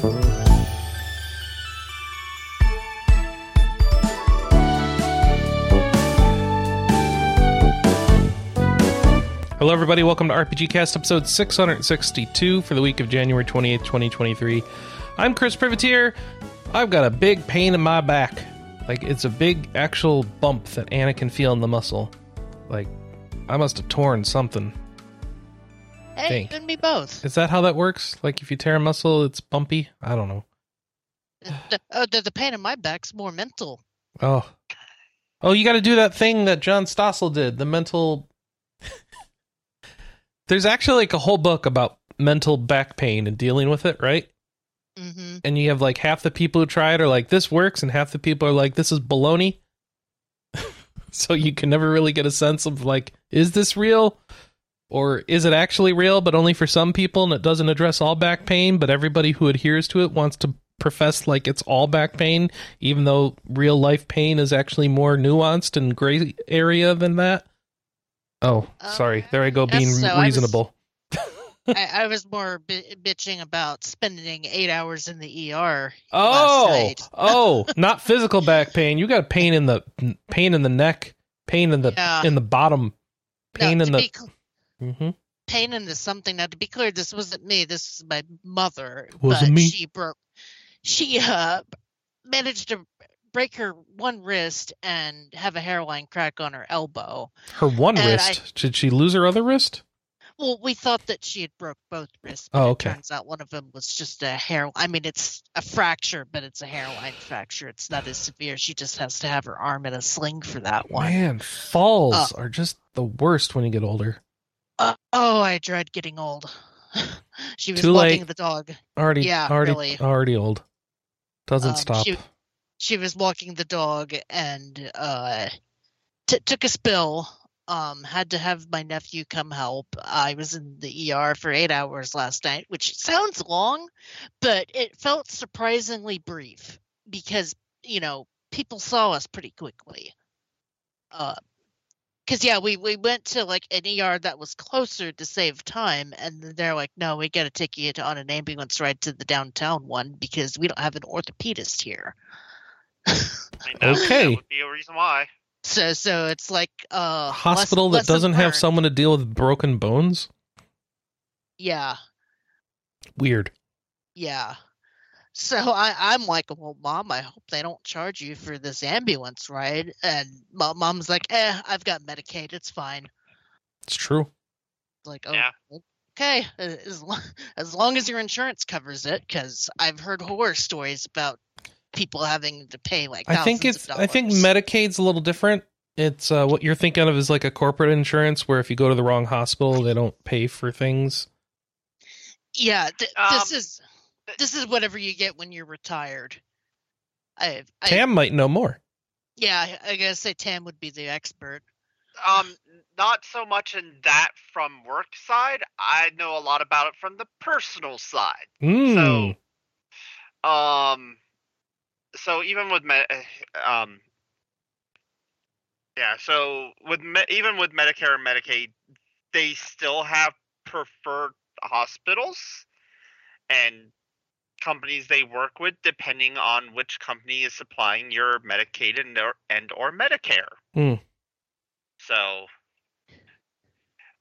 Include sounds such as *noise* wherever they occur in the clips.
Hello, everybody. Welcome to RPG Cast episode 662 for the week of January 28th, 2023. I'm Chris Privateer. I've got a big pain in my back. Like, it's a big actual bump that Anna can feel in the muscle. Like, I must have torn something. Hey, Think. you and me both. Is that how that works? Like, if you tear a muscle, it's bumpy? I don't know. The, *laughs* oh, the, the pain in my back's more mental. Oh. Oh, you got to do that thing that John Stossel did, the mental. *laughs* There's actually like a whole book about mental back pain and dealing with it, right? Mm-hmm. and you have like half the people who try it are like this works and half the people are like this is baloney *laughs* so you can never really get a sense of like is this real or is it actually real but only for some people and it doesn't address all back pain but everybody who adheres to it wants to profess like it's all back pain even though real life pain is actually more nuanced and gray area than that oh sorry there i go being so I was- reasonable *laughs* I, I was more bi- bitching about spending eight hours in the ER. Oh, last night. *laughs* oh, not physical back pain. You got pain in the pain in the neck, pain in the Yeah. in the bottom, pain no, in the. be Mhm. pain into something. Now, to be clear, this wasn't me. This was my mother. Wasn't me. She broke. She uh managed to break her one wrist and have a hairline crack on her elbow. Her one And wrist. Did she lose her other wrist? Well, we thought that she had broke both wrists. But Oh, it okay. Turns out one of them was just a hair. I mean, it's a fracture, but it's a hairline fracture. It's not as severe. She just has to have her arm in a sling for that one. Man, falls Uh, are just the worst when you get older. Uh, oh, I dread getting old. *laughs* she was Too walking late. the dog. Already, yeah, already, really. already old. Doesn't Um, stop. She, she was walking the dog and uh, t- took a spill. Um, had to have my nephew come help. I was in the ER for eight hours last night, which sounds long, but it felt surprisingly brief because you know people saw us pretty quickly. Uh, because yeah, we we went to like an ER that was closer to save time, and they're like, "No, we got to take you to, on an ambulance ride to the downtown one because we don't have an orthopedist here." I mean, Okay. that would be a reason why. So so it's like uh A hospital less- that doesn't lesson have someone to deal with broken bones. Yeah, Weird. yeah. So I I'm like, well, mom, I hope they don't charge you for this ambulance ride. And mo- mom's like, eh, I've got Medicaid, it's fine. It's true. Like, oh, Yeah. okay, as long, as long as your insurance covers it, because I've heard horror stories about people having to pay like. I think it's. of I think. Medicaid's a little different. It's uh, what you're thinking of is like a corporate insurance where if you go to the wrong hospital, they don't pay for things. Yeah, th- this Um, is this is whatever you get when you're retired. I, I Tam might know more. yeah, I- I gotta say Tam would be the expert. Um, not so much in that from work side. I know a lot about it from the personal side. Mm. So, um, so even with me- um, yeah. So with me- even with Medicare and Medicaid, they still have preferred hospitals and companies they work with, depending on which company is supplying your Medicaid and or, and or Medicare. Hmm. So,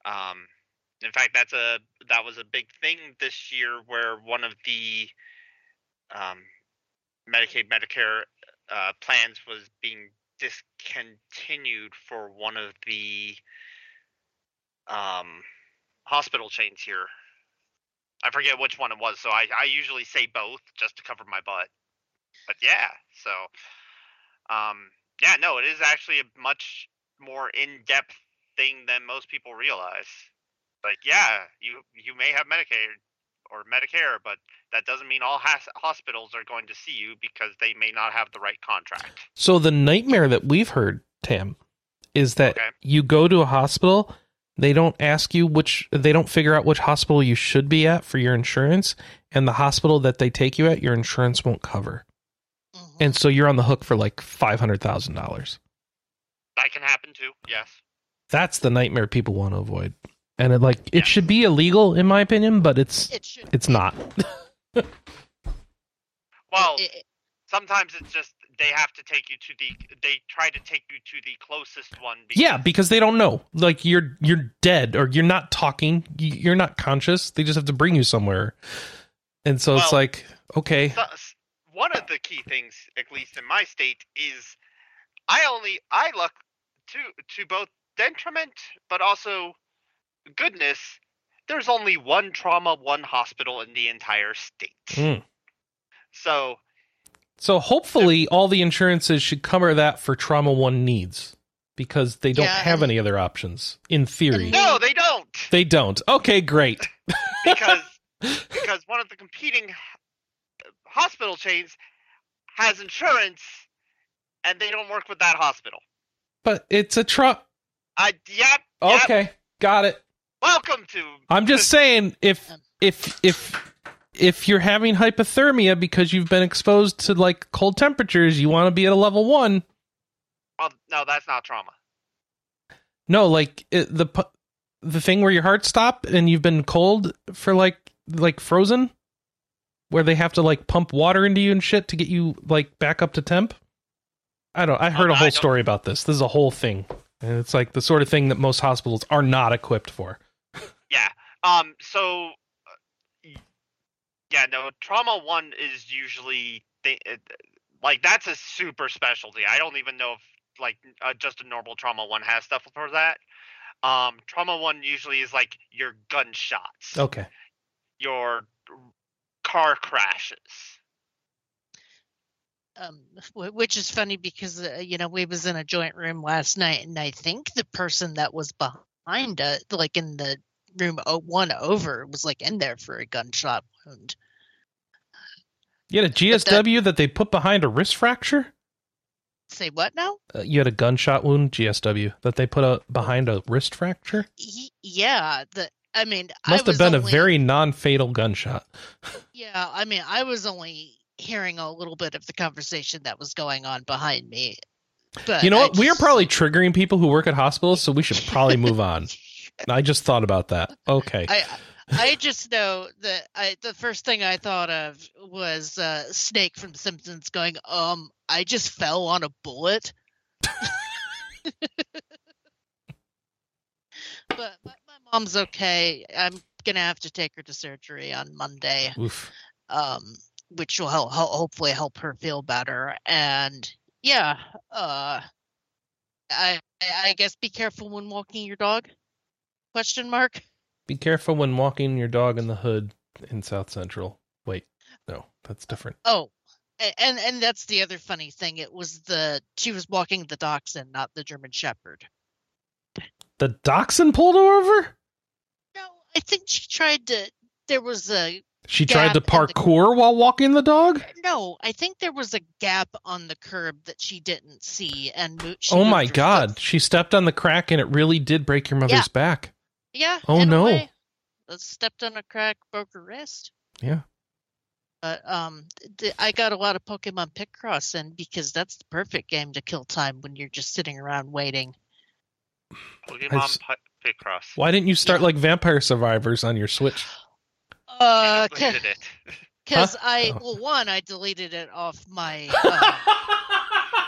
um, in fact, that's a that was a big thing this year, where one of the um, Medicaid Medicare uh, plans was being discontinued for one of the um, hospital chains here. I forget which one it was, so I, I usually say both just to cover my butt. But yeah, so um, yeah, no, it is actually a much more in-depth thing than most people realize. Like, yeah, you you may have Medicaid or Medicare, but that doesn't mean all has- hospitals are going to see you because they may not have the right contract. So the nightmare that we've heard, Tam, is that Okay. you go to a hospital, they don't ask you which they don't figure out which hospital you should be at for your insurance, and the hospital that they take you at, your insurance won't cover. Mhm. And so you're on the hook for like five hundred thousand dollars. That can happen too. Yes. That's the nightmare people want to avoid. And it like it Yeah. should be illegal in my opinion, but it's it it's be. not. *laughs* Well, It- it- sometimes it's just they have to take you to the. They try to take you to the closest one. Because, Yeah, because they don't know. Like you're you're dead or you're not talking. You're not conscious. They just have to bring you somewhere. And so it's like, okay, one of the key things, at least in my state, is I only I look to to both detriment but also goodness. There's only one trauma, one hospital in the entire state. Hmm. So So hopefully all the insurances should cover that for trauma one needs because they don't Yeah, have any other options in theory. no, they don't They don't. Okay, great. *laughs* because because one of the competing hospital chains has insurance and they don't work with that hospital. But it's a truck. I yep. yep. Okay, got it. Welcome to I'm just saying if if if if you're having hypothermia because you've been exposed to like cold temperatures, you want to be at a level 1. Well, no, that's not trauma. No, like it, the the thing where your heart stopped and you've been cold for like like frozen where they have to like pump water into you and shit to get you like back up to temp. I don't I heard Oh, a whole story about this. This is a whole thing. And it's like the sort of thing that most hospitals are not equipped for. Yeah. Um. So. Uh, y- Yeah. No. Trauma one is usually they uh, like that's a super specialty. I don't even know if like uh, just a normal trauma one has stuff for that. Um. Trauma one usually is like your gunshots, Okay. your car crashes. um, which is funny because uh, you know we was in a joint room last night, and I think the person that was behind us, like in the room one over, was like in there for a gunshot wound. You had a But that- GSW that they put behind a wrist fracture? Say what now? Uh, you had a gunshot wound GSW that they put a, behind a wrist fracture? Y- yeah, the I mean, I Must have was been a very non-fatal gunshot. *laughs* yeah. I mean, I was only hearing a little bit of the conversation that was going on behind me. But You know I what? We are probably triggering people who work at hospitals, so we should probably move on. *laughs* *laughs* I just thought about that. Okay. I I just know that I the first thing I thought of was uh, Snake from Simpsons going, um, I just fell on a bullet. *laughs* but my, my mom's okay. I'm gonna have to take her to surgery on Monday, um, which will help, help hopefully help her feel better. And yeah, uh, I I guess be careful when walking your dog. Question mark. Be careful when walking your dog in the hood in South Central. Wait, no, that's different. Oh, and and that's the other funny thing. It was the she was walking the dachshund, not the German Shepherd. The dachshund pulled her over? No, I think she tried to. There was a She tried to in the- parkour while walking the dog? no. I think there was a gap on the curb that she didn't see, and she Oh my god. foot. She stepped on the crack and it really did break your mother's Yeah. back. Yeah. Oh, in a no. way. Uh, Stepped on a crack, broke her wrist. Yeah. But um, th- I got a lot of Pokemon Picross in because that's the perfect game to kill time when you're just sitting around waiting. Pokemon s- Picross. Why didn't you start Yeah. like Vampire Survivors on your Switch? Uh, deleted it. Because *laughs* Huh? I Oh. well, one, I deleted it off my uh,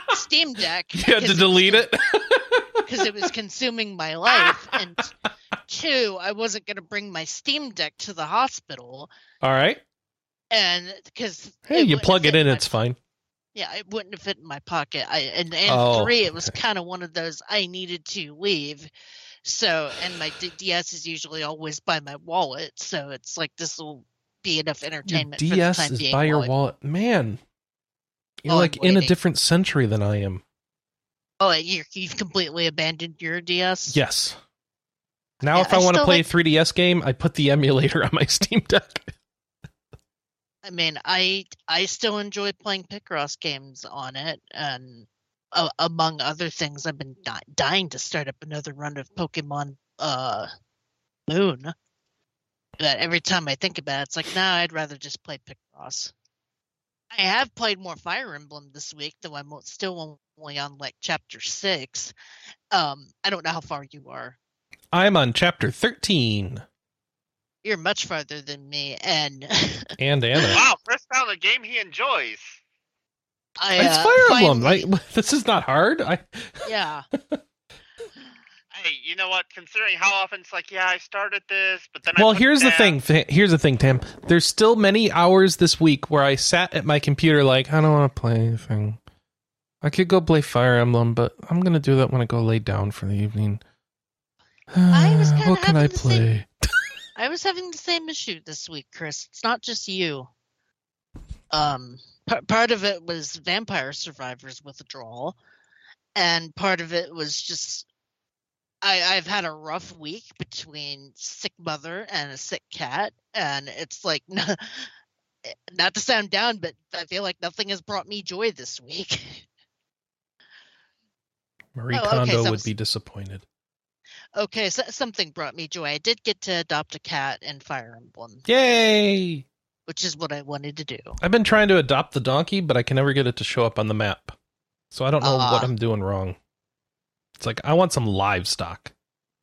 *laughs* Steam Deck. you had to delete it? *laughs* because it was consuming my life, and two, I wasn't going to bring my Steam Deck to the hospital, All right. and because Hey, you plug it in, it's fine. Yeah, it wouldn't have fit in my pocket. I and and Oh, three, it was okay. kind of one of those I needed to leave. So, and my DS is usually always by my wallet, so it's like this will be enough Your entertainment. for the DS is being by your wallet. Man. You're like in a different century than I am. Oh, you you've completely abandoned your DS. Yes. Now, Yeah, if I, I want to play like- a 3DS game, I put the emulator *laughs* on my Steam Deck. I mean, I I still enjoy playing Picross games on it, and uh, among other things, I've been di- dying to start up another run of Pokemon uh, Moon. But every time I think about it, it's like, nah, I'd rather just play Picross. I have played more Fire Emblem this week, though I'm still only on like chapter six. Um, I don't know how far you are. I'm on chapter 13. You're much farther than me, and *laughs* And Anna. Wow, first found on a game he enjoys. I, it's uh, Fire Emblem. finally- Like, *laughs* this is not hard. I yeah. *laughs* Hey, you know what? Considering how often it's like, yeah, I started this, but then well, put here's the thing. Here's the thing, Tim. There's still many hours this week where I sat at my computer like I don't want to play anything. I could go play Fire Emblem, but I'm gonna do that when I go lay down for the evening. I was *sighs* kinda what can I the same- play? I was having the same issue this week, Chris. It's not just you. Um, p- part of it was Vampire Survivors withdrawal, and part of it was just I, I've had a rough week between sick mother and a sick cat, and it's like *laughs* not to sound down, but I feel like nothing has brought me joy this week. Marie Oh, okay, Kondo so would s- be disappointed. Okay, so something brought me joy. I did get to adopt a cat and Fire Emblem, Yay! which is what I wanted to do. I've been trying to adopt the donkey, but I can never get it to show up on the map. So I don't know what Ah. I'm doing wrong. It's like I want some livestock.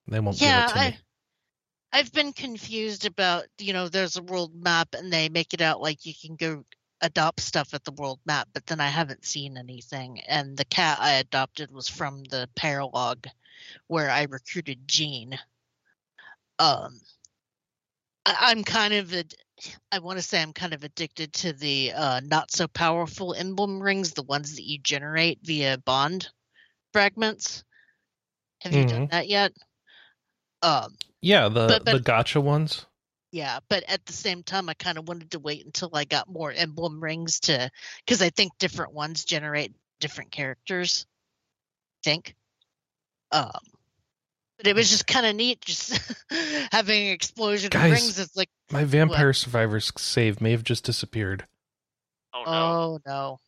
They won't yeah, give it to me. I, I've been confused about you know there's a world map and they make it out like you can go adopt stuff at the world map, but then I haven't seen anything. And the cat I adopted was from the paralog where I recruited Jean. Um, I, I'm kind of a, I want to say I'm kind of addicted to the uh, not so powerful emblem rings, the ones that you generate via bond fragments. Have you done Mhm. that yet? Um, Yeah, the But- but- the gacha ones. Yeah, but at the same time, I kind of wanted to wait until I got more emblem rings to, because I think different ones generate different characters. I think. Um, but it was just kind of neat, just *laughs* having an explosion Guys. of rings. It's like, My Vampire Survivors save may have just disappeared. Oh no. oh no,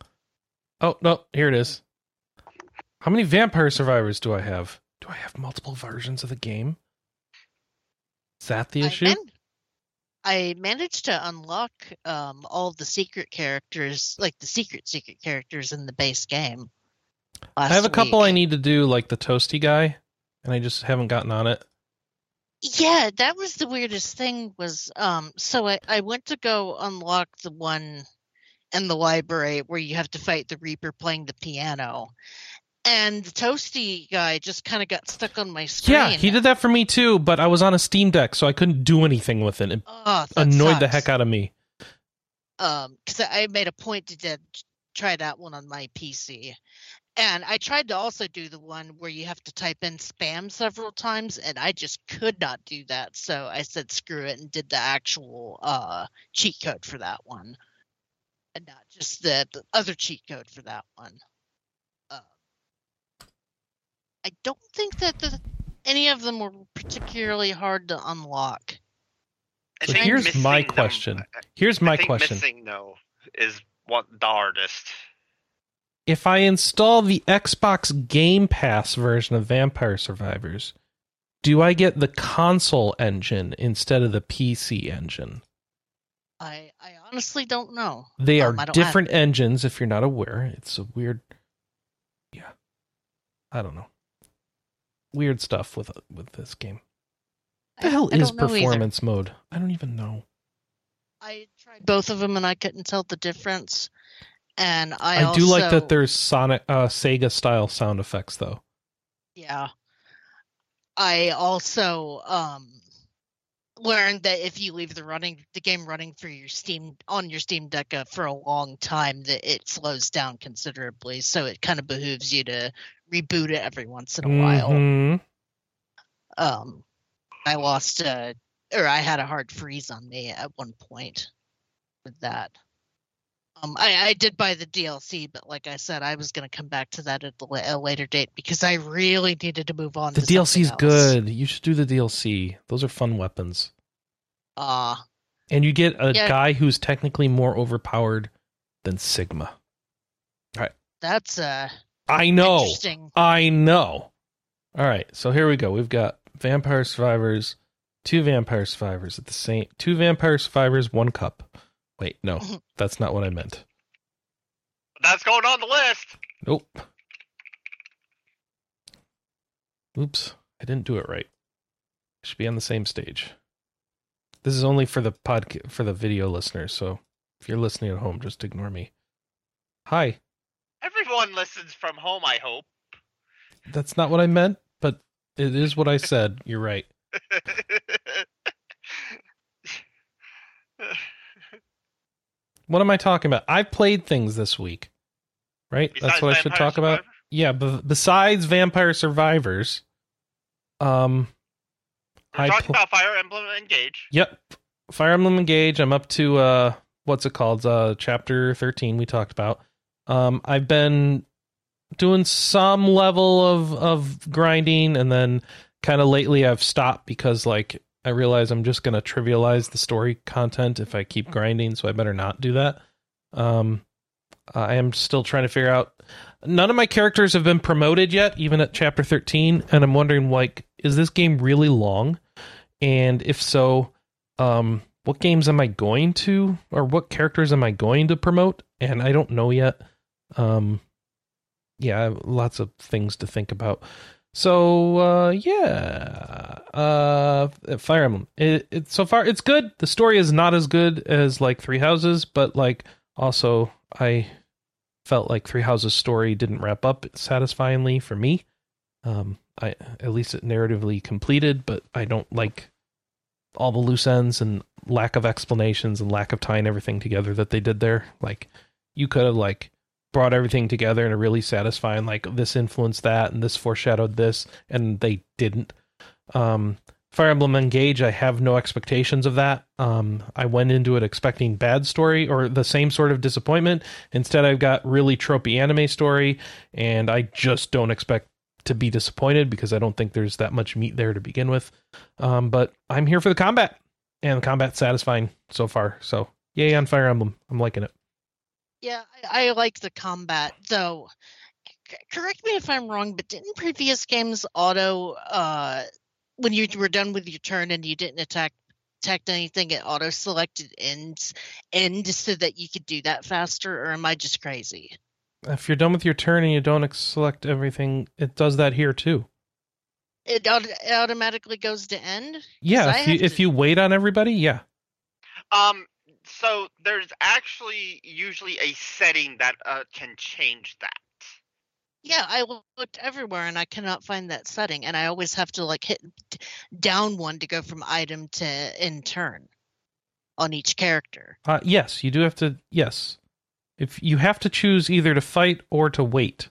Oh no, here it is. How many Vampire Survivors do I have? Do I have multiple versions of the game? Is that the I, issue? man- I managed to unlock um all the secret characters, like the secret secret characters in the base game. I have a couple I need to do, like the Toasty guy, and I just haven't gotten on it. Yeah, that was the weirdest thing was um so I, I went to go unlock the one in the library where you have to fight the Reaper playing the piano. And the toasty guy just kind of got stuck on my screen. Yeah, he did that for me too, but I was on a Steam Deck, so I couldn't do anything with it. It Oh, annoyed the heck out of me. um because I made a point to try that one on my PC. And I tried to also do the one where you have to type in spam several times, and I just could not do that. So I said screw it and did the actual uh, cheat code for that one, and not just the, the other cheat code for that one. Uh, I don't think that the, any of them were particularly hard to unlock. So here's my them- question. I- Here's I my think question. Missing though is what the hardest. If I install the Xbox Game Pass version of Vampire Survivors, do I get the console engine instead of the PC engine? I I honestly don't know. They are Um, I don't have- different engines if you're not aware. It's a weird Yeah. I don't know. Weird stuff with with this game. What the I- hell I is don't either. performance mode? I don't even know. I tried both of them and I couldn't tell the difference. And I, I, do like that there's Sonic uh Sega style sound effects though. Yeah. I also um learned that if you leave the running the game running for your Steam on your Steam Deck uh, for a long time that it slows down considerably. So it kind of behooves you to reboot it every once in a while. Mhm. Um I lost uh or I had a hard freeze on me at one point with that. Um, I, I did buy the DLC, but like I said, I was going to come back to that at a later date because I really needed to move on. The DLC is good. You should do the DLC. Those are fun weapons. Uh, And you get a Yeah. guy who's technically more overpowered than Sigma. that's uh, I know. interesting. I know. All right, so here we go. We've got Vampire Survivors, two Vampire Survivors at the same two Vampire Survivors, one cup. Wait, no, *laughs* that's not what I meant. That's going on the list. Nope. Oops, I didn't do it right. Should be on the same stage. This is only for the pod for the video listeners, so If you're listening at home, just ignore me. Hi. Everyone listens from home, I hope. That's not what I meant, but it is what I said. *laughs* You're right. What am I talking about? I've played things this week. Right? That's Besides what I should Vampire talk about. Yeah, b- besides Vampire Survivors, um We're I talking pl- about Fire Emblem Engage. Yep. Fire Emblem Engage. I'm up to uh what's it called? Uh chapter 13 we talked about. Um I've been doing some level of of grinding and then kind of lately I've stopped because like I realize I'm just to trivialize the story content if I keep grinding, so I better not do that. Um I am still trying to figure out none of my characters have been promoted yet even at chapter 13 and I'm wondering like is this game really long? And if so, um, what games am I going to, or what characters am I going to promote? And I don't know yet. Um, yeah, lots of things to think about. So uh, yeah, uh, Fire Emblem. It, it so far it's good. The story is not as good as like Three Houses, but like also I felt like Three Houses story didn't wrap up satisfyingly for me. Um, I at least it narratively completed, but I don't like all the loose ends and lack of explanations and lack of tying everything together that they did there. Like you could have like brought everything together in a really satisfying like this influenced that and this foreshadowed this and they didn't. Um Fire Emblem Engage, I have no expectations of that. Um, I went into it expecting bad story or the same sort of disappointment. Instead, I've got really tropey anime story, and I just don't expect to be disappointed because I don't think there's that much meat there to begin with. Um, but I'm here for the combat, and the combat's satisfying so far. So, yay on Fire Emblem. I'm liking it. Yeah, I, I like the combat, though. c- Correct me if I'm wrong, but didn't previous games auto uh when you were done with your turn and you didn't attack attacked anything, it auto selected ends end so that you could do that faster, or am I just crazy? If you're done with your turn and you don't select everything, it does that here too. It, auto- it automatically goes to end. Yeah, if you have if to- you wait on everybody, yeah. Um, so there's actually usually a setting that uh, can change that. Yeah, I looked everywhere and I cannot find that setting, and I always have to like hit down one to go from item to in turn on each character. Uh, yes, you do have to. Yes, if you have to choose either to fight or to wait,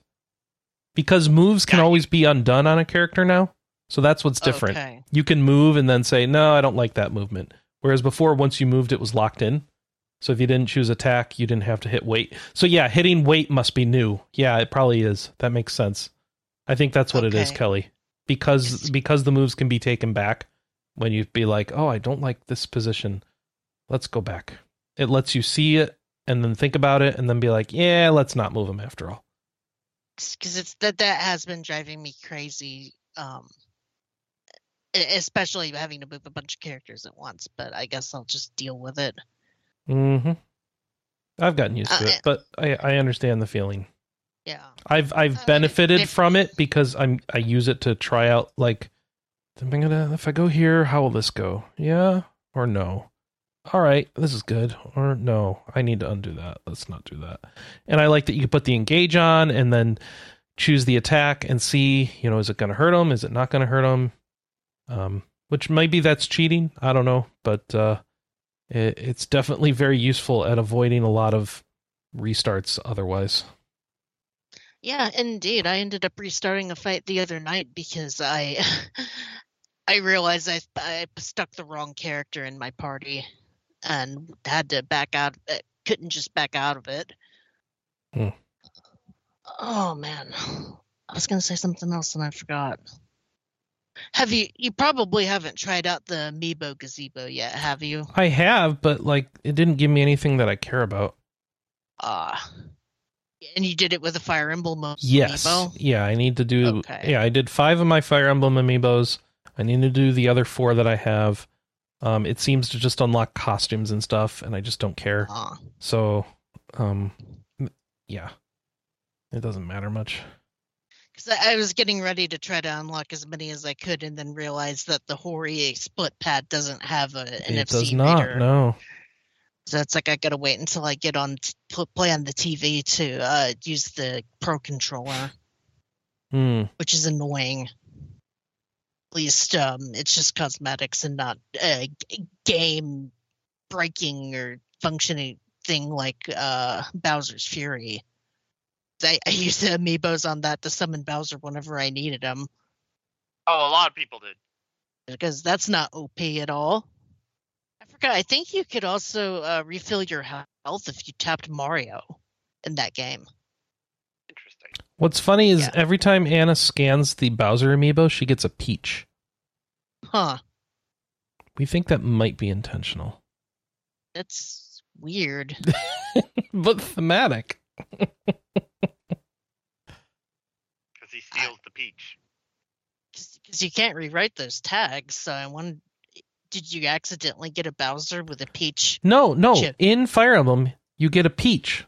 because moves can always be undone on a character now. So that's what's different. Okay. You can move and then say, "No, I don't like that movement." Whereas before, once you moved, it was locked in. So if you didn't choose attack, you didn't have to hit wait. So yeah, hitting wait must be new. Yeah, it probably is. That makes sense. I think that's what it is, Kelley. Because because the moves can be taken back when you be like, "Oh, I don't like this position. Let's go back." It lets you see it and then think about it and then be like, "Yeah, let's not move them after all." because it's that that has been driving me crazy um especially having to move a bunch of characters at once but i guess i'll just deal with it Mhm. I've gotten used to Uh, it, but I I understand the feeling. yeah I've I've benefited from it because I'm I use it to try out like am I gonna if I go here, how will this go? Yeah or no? All right, this is good. Or no, I need to undo that. Let's not do that. And I like that you can put the engage on and then choose the attack and see, you know, is it gonna hurt them? Is it not gonna hurt them? Um, which maybe that's cheating. I don't know, but uh, it, it's definitely very useful at avoiding a lot of restarts otherwise. yeah indeed i ended up restarting a fight the other night because i *laughs* i realized i i stuck the wrong character in my party and had to back out uh, couldn't just back out of it Hmm. oh man i was gonna say something else and i forgot have you you probably haven't tried out the amiibo gazebo yet have you I have, but like it didn't give me anything that I care about. ah and you did it with a fire emblem mo- Yes. Yeah, I need to do Okay. Yeah, I did 5 of my Fire Emblem amiibos. I need to do the other 4 that I have. Um it seems to just unlock costumes and stuff and I just don't care. Ah. So, um yeah. It doesn't matter much. Because I was getting ready to try to unlock as many as I could, and then realized that the Hori split pad doesn't have a NFC it does not. reader. No. So it's like I gotta wait until I get on t- play on the TV to uh, use the Pro controller, Hmm. which is annoying. At least um, it's just cosmetics and not a game breaking or functioning thing like uh, Bowser's Fury. I, I used the amiibos on that to summon Bowser whenever I needed him Oh, a lot of people did. because that's not OP at all. I forgot. I think you could also uh, refill your health if you tapped Mario in that game. Interesting. What's funny is Yeah. every time Anna scans the Bowser amiibo, she gets a peach. Huh. We think that might be intentional, That's weird. *laughs* but thematic. *laughs* Because he steals the peach. Because you can't rewrite those tags. So I wanted. Did you accidentally get a Bowser with a peach? No, no. Chip. In Fire Emblem, you get a peach.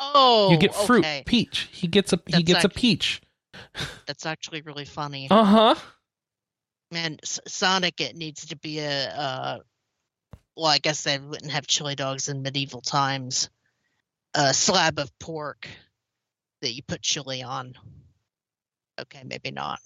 Oh, you get fruit, okay. peach. He gets a he That's gets a peach. That's actually really funny. Uh huh. Man, S- Sonic, it needs to be a. Uh, well, I guess they wouldn't have chili dogs in medieval times. A slab of pork that you put chili on. Okay, maybe not.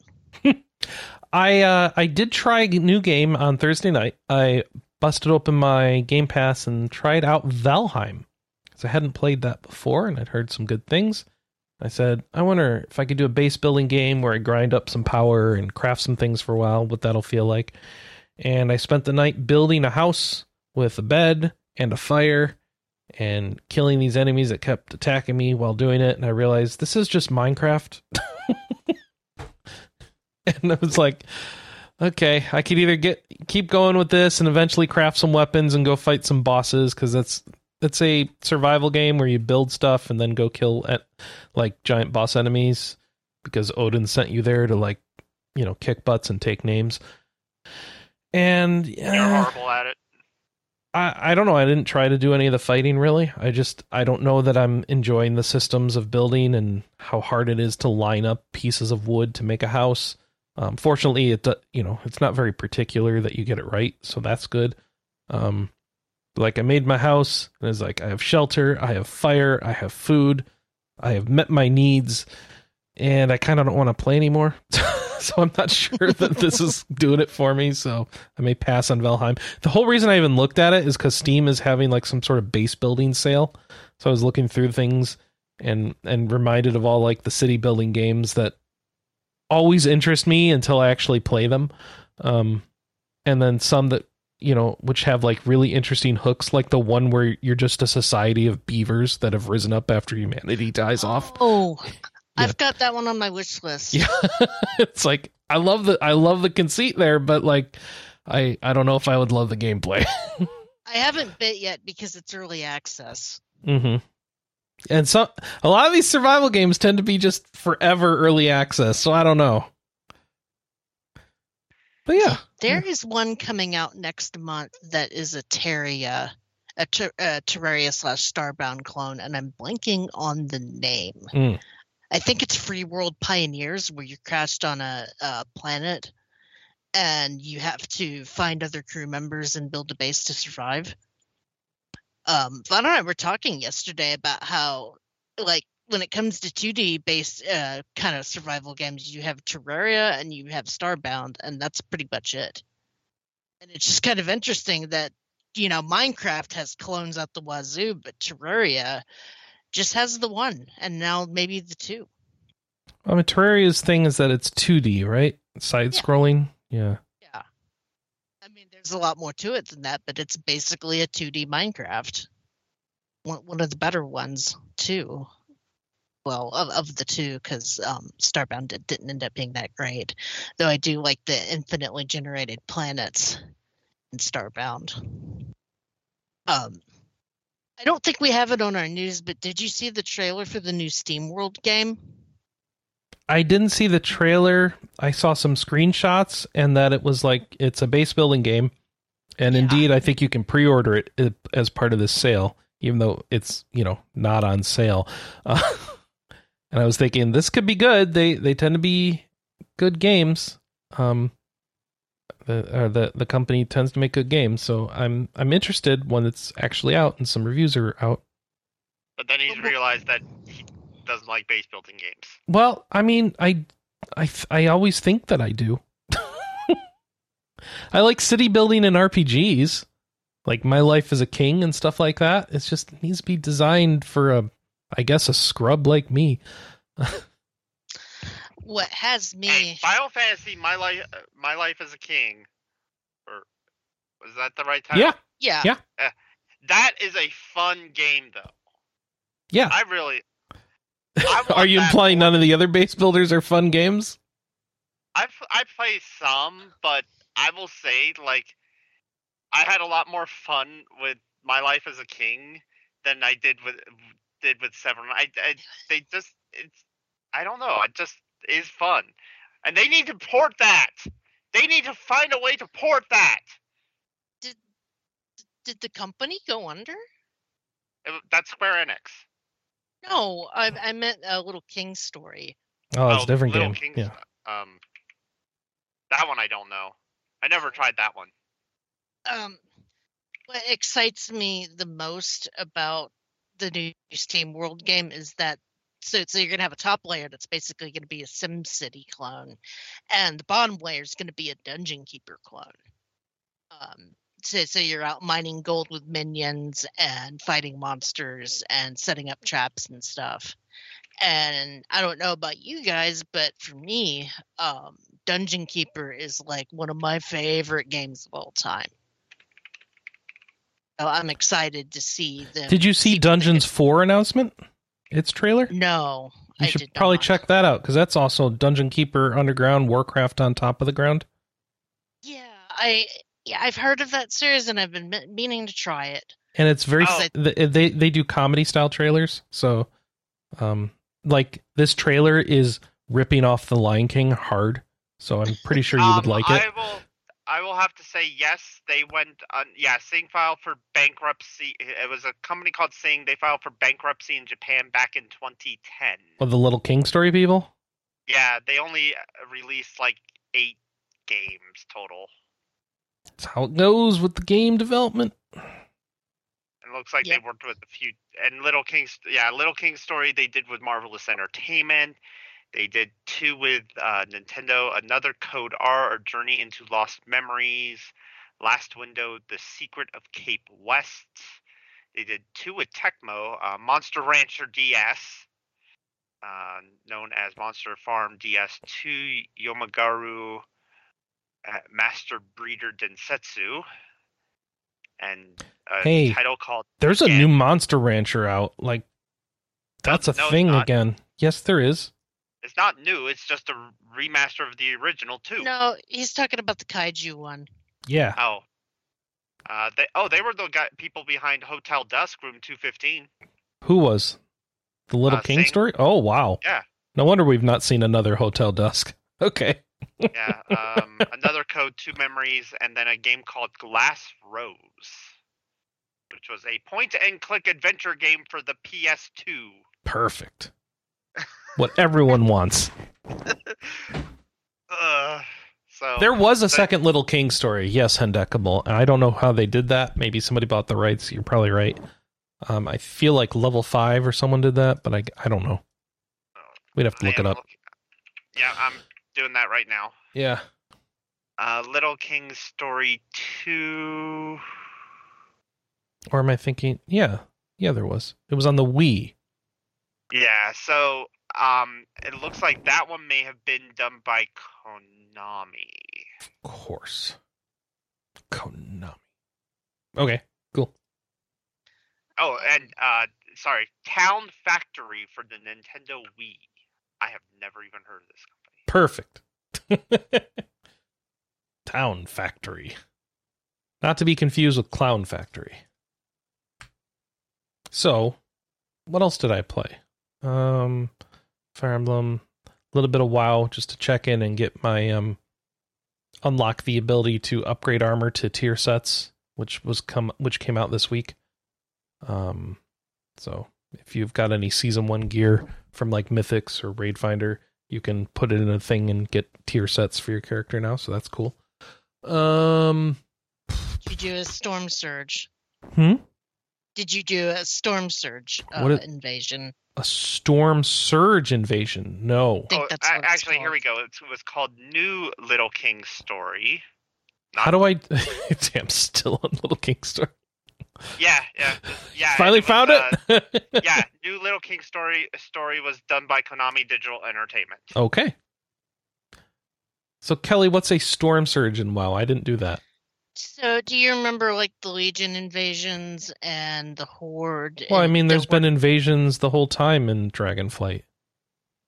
I uh I did try a new game on Thursday night. I busted open my Game Pass and tried out Valheim. Because I hadn't played that before and I'd heard some good things. I said, I wonder if I could do a base building game where I grind up some power and craft some things for a while, what that'll feel like. And I spent the night building a house with a bed and a fire and killing these enemies that kept attacking me while doing it. And I realized this is just Minecraft. *laughs* *laughs* and I was like, okay, I could either get keep going with this and eventually craft some weapons and go fight some bosses because that's it's a survival game where you build stuff and then go kill at like giant boss enemies because Odin sent you there to like you know kick butts and take names. And You're eh, horrible at it. I, I don't know. I didn't try to do any of the fighting really. I just I don't know that I'm enjoying the systems of building and how hard it is to line up pieces of wood to make a house. Um, fortunately, it do- you know it's not very particular that you get it right, so that's good. Um, like I made my house and it's like I have shelter, I have fire, I have food, I have met my needs, and I kind of don't want to play anymore. *laughs* so I'm not sure that this is *laughs* doing it for me. So I may pass on Valheim. The whole reason I even looked at it is because Steam is having like some sort of base building sale. So I was looking through things and and reminded of all like the city building games that always interest me until I actually play them. Um, and then some that you know which have like really interesting hooks, like the one where you're just a society of beavers that have risen up after humanity dies off. Oh, *laughs* Yeah. I've got that one on my wish list. Yeah, *laughs* it's like I love the I love the conceit there, but like I I don't know if I would love the gameplay. *laughs* I haven't bit yet because it's early access. hmm And some a lot of these survival games tend to be just forever early access, so I don't know. But yeah, There is one coming out next month that is a Terraria, a, ter- a Terraria slash Starbound clone, and I'm blanking on the name. Mm. I think it's Free World Pioneers, where you're crashed on a, a planet and you have to find other crew members and build a base to survive. Um, Vahn and I were talking yesterday about how, like, when it comes to 2D based uh, kind of survival games, you have Terraria and you have Starbound, and that's pretty much it. And it's just kind of interesting that, you know, Minecraft has clones out the wazoo, but Terraria just has the one, and now maybe the two. I mean Terraria's thing is that it's 2D, right? Side scrolling. Yeah. Yeah. There's a lot more to it than that, but it's basically a 2D Minecraft. One, one of the better ones, too. Well, of, of the two, because um, Starbound did, didn't end up being that great. Though I do like the infinitely generated planets in Starbound. Um, I don't think we have it on our news, but did you see the trailer for the new SteamWorld game? I didn't see the trailer. I saw some screenshots and that it was like it's a base building game. And Yeah. indeed, I think you can pre-order it as part of this sale, even though it's you know not on sale. *laughs* Uh, and I was thinking this could be good. They they tend to be good games. Um, the the the company tends to make good games, so I'm I'm interested when it's actually out and some reviews are out. But then he's realized that he doesn't like base building games. Well, I mean, I I I always think that I do. *laughs* I like city building and RPGs, like My Life as a King and stuff like that. It's just it needs to be designed for a, I guess, a scrub like me. What has me? Hey, Final Fantasy, my life, my life as a king, or was that the right title? Yeah, yeah. yeah. Eh, that is a fun game, though. yeah. I really. I *laughs* Are you implying more. none of the other base builders are fun games? I I play some, but I will say like I had a lot more fun with my life as a king than I did with did with Severin. I, I they just it's I don't know. It just is fun, and they need to port that. They need to find a way to port that. Did did the company go under? It- That's Square Enix. No, I I meant a little King story. Oh, it's a different Little game. King's- Yeah. Um, that one I don't know. I never tried that one. Um, what excites me the most about the new Steam World game is that so so you're gonna have a top layer that's basically gonna be a Sim City clone, and the bottom layer is gonna be a Dungeon Keeper clone. Um, so so you're out mining gold with minions and fighting monsters and setting up traps and stuff. And I don't know about you guys, but for me, um, Dungeon Keeper is like one of my favorite games of all time. So I'm excited to see them. Did you see Dungeons 4 announcement? Its trailer? No, You I should probably not. check that out because that's also Dungeon Keeper Underground, Warcraft on top of the ground. Yeah, I yeah I've heard of that series and I've been meaning to try it. and it's very oh. they they do comedy style trailers so um like this trailer is ripping off the lion king hard so i'm pretty sure you would Um, like it I will. I will have to say yes. They went on. Yeah, Cing filed for bankruptcy. It was a company called Cing. They filed for bankruptcy in Japan back in 2010. Well, the little king story people Yeah, they only uh, released like eight games total. That's how it goes with the game development It looks like Yeah. they worked with a few. And Little King's. Yeah, Little King's story they did with Marvelous Entertainment. They did two with uh, Nintendo. Another Code R, or Journey into Lost Memories. Last Window, The Secret of Cape West. They did two with Tecmo, uh, Monster Rancher DS, uh, known as Monster Farm DS2, Yomagaru uh, Master Breeder Densetsu, and a Hey, title called there's a new monster rancher out like that's a No, thing again yes there is It's not new. It's just a remaster of the original too. No, he's talking about the kaiju one. yeah Oh. Uh, they oh they were the guy, people behind Hotel Dusk Room 215. who was the little Uh, king Cing. story oh wow Yeah. no wonder we've not seen another hotel dusk *laughs* okay Yeah. Um, another code, Two Memories, and then a game called Glass Rose, which was a point-and-click adventure game for the PS2. perfect what everyone wants *laughs* Uh, so There was a second Little King story, yes, Hendekable. And I don't know how they did that. Maybe somebody bought the rights. You're probably right. Um, I feel like Level Five or someone did that, but I I don't know. We'd have to look it up. yeah, I'm doing that right now. Yeah. Uh, Little King's Story 2. Or am I thinking? Yeah, yeah, there was. It was on the Wii. Yeah, so um, it looks like that one may have been done by Konami. Of course. Konami. Okay. Cool. Oh, and uh, sorry, Town Factory for the Nintendo Wii. I have never even heard of this company. Perfect. *laughs* Town Factory. Not to be confused with Clown Factory. So, what else did I play? Um, Fire Emblem, a little bit of WoW just to check in and get my um unlock the ability to upgrade armor to tier sets, which was come which came out this week. Um, so if you've got any season one gear from like Mythics or Raid Finder, you can put it in a thing and get tier sets for your character now. So that's cool. Um. Did you do a storm surge? Hmm. Did you do a storm surge uh, What it- invasion? A storm surge invasion. No. think Oh, that's a- what it's actually, here we go. It was called New Little King Story. Not- How do I? *laughs* Damn, still on Little King Story. Yeah, yeah, yeah. Finally was, found uh, it. *laughs* yeah, New Little King Story story was done by Konami Digital Entertainment. Okay. So Kelley, what's a storm surge in WoW? I didn't do that. So, do you remember like the Legion invasions and the Horde? Well, I mean, there there's were- been invasions the whole time in Dragonflight.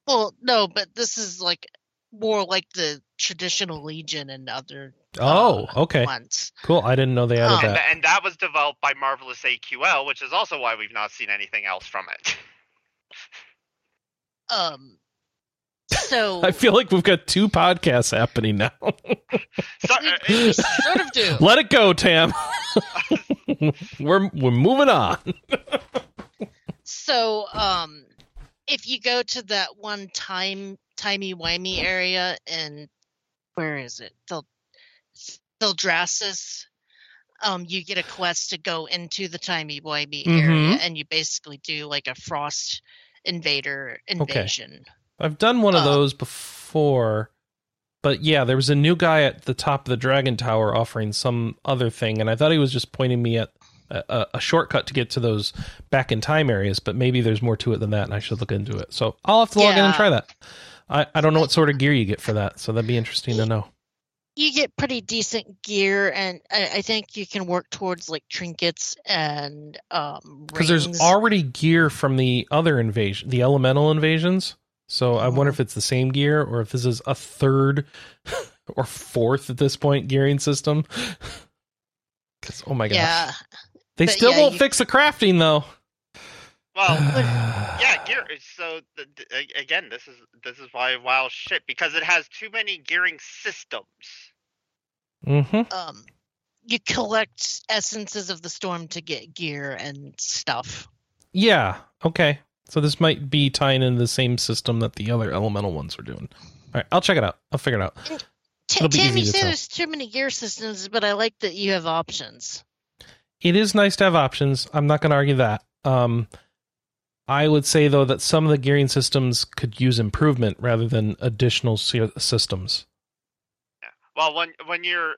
Well, no, but this is like more like the traditional Legion and other Oh, uh, okay, ones. cool. I didn't know they added Um, that. and that was developed by Marvelous AQL, which is also why we've not seen anything else from it. *laughs* Um. So *laughs* I feel like we've got two podcasts happening now. *laughs* So, uh, sort of do. Let it go, Tam. we're we're moving on. So, um, if you go to that one time timey wimey area and where is it? Thil Thaldraszus, um, you get a quest to go into the timey wimey area, Mhm. and you basically do like a frost invader invasion. Okay. I've done one of Uh, those before, but yeah, there was a new guy at the top of the Dragon Tower offering some other thing, and I thought he was just pointing me at a, a, a shortcut to get to those back in time areas. But maybe there's more to it than that, and I should look into it. So I'll have to log in and try that. I, I don't know what sort of gear you get for that, so that'd be interesting to know. You get pretty decent gear, and I, I think you can work towards like trinkets and um. Because there's already gear from the other invasion, the elemental invasions. So I wonder Mhm. if it's the same gear or if this is a third *laughs* or fourth at this point gearing system. *laughs* 'Cause, oh my gosh. yeah. They But still yeah, won't you- fix the crafting though. Well, *sighs* yeah, gear. So the, the- again, this is this is why WoW shit because it has too many gearing systems. Mm-hmm. um you collect essences of the storm to get gear and stuff. Yeah. Okay. So this might be tying into the same system that the other elemental ones are doing. All right, I'll check it out. I'll figure it out. T- It'll Tammy to said tell. there's too many gear systems, but I like that you have options. It is nice to have options. I'm not going to argue that. Um, I would say though that some of the gearing systems could use improvement rather than additional sy- systems. Well, when when you're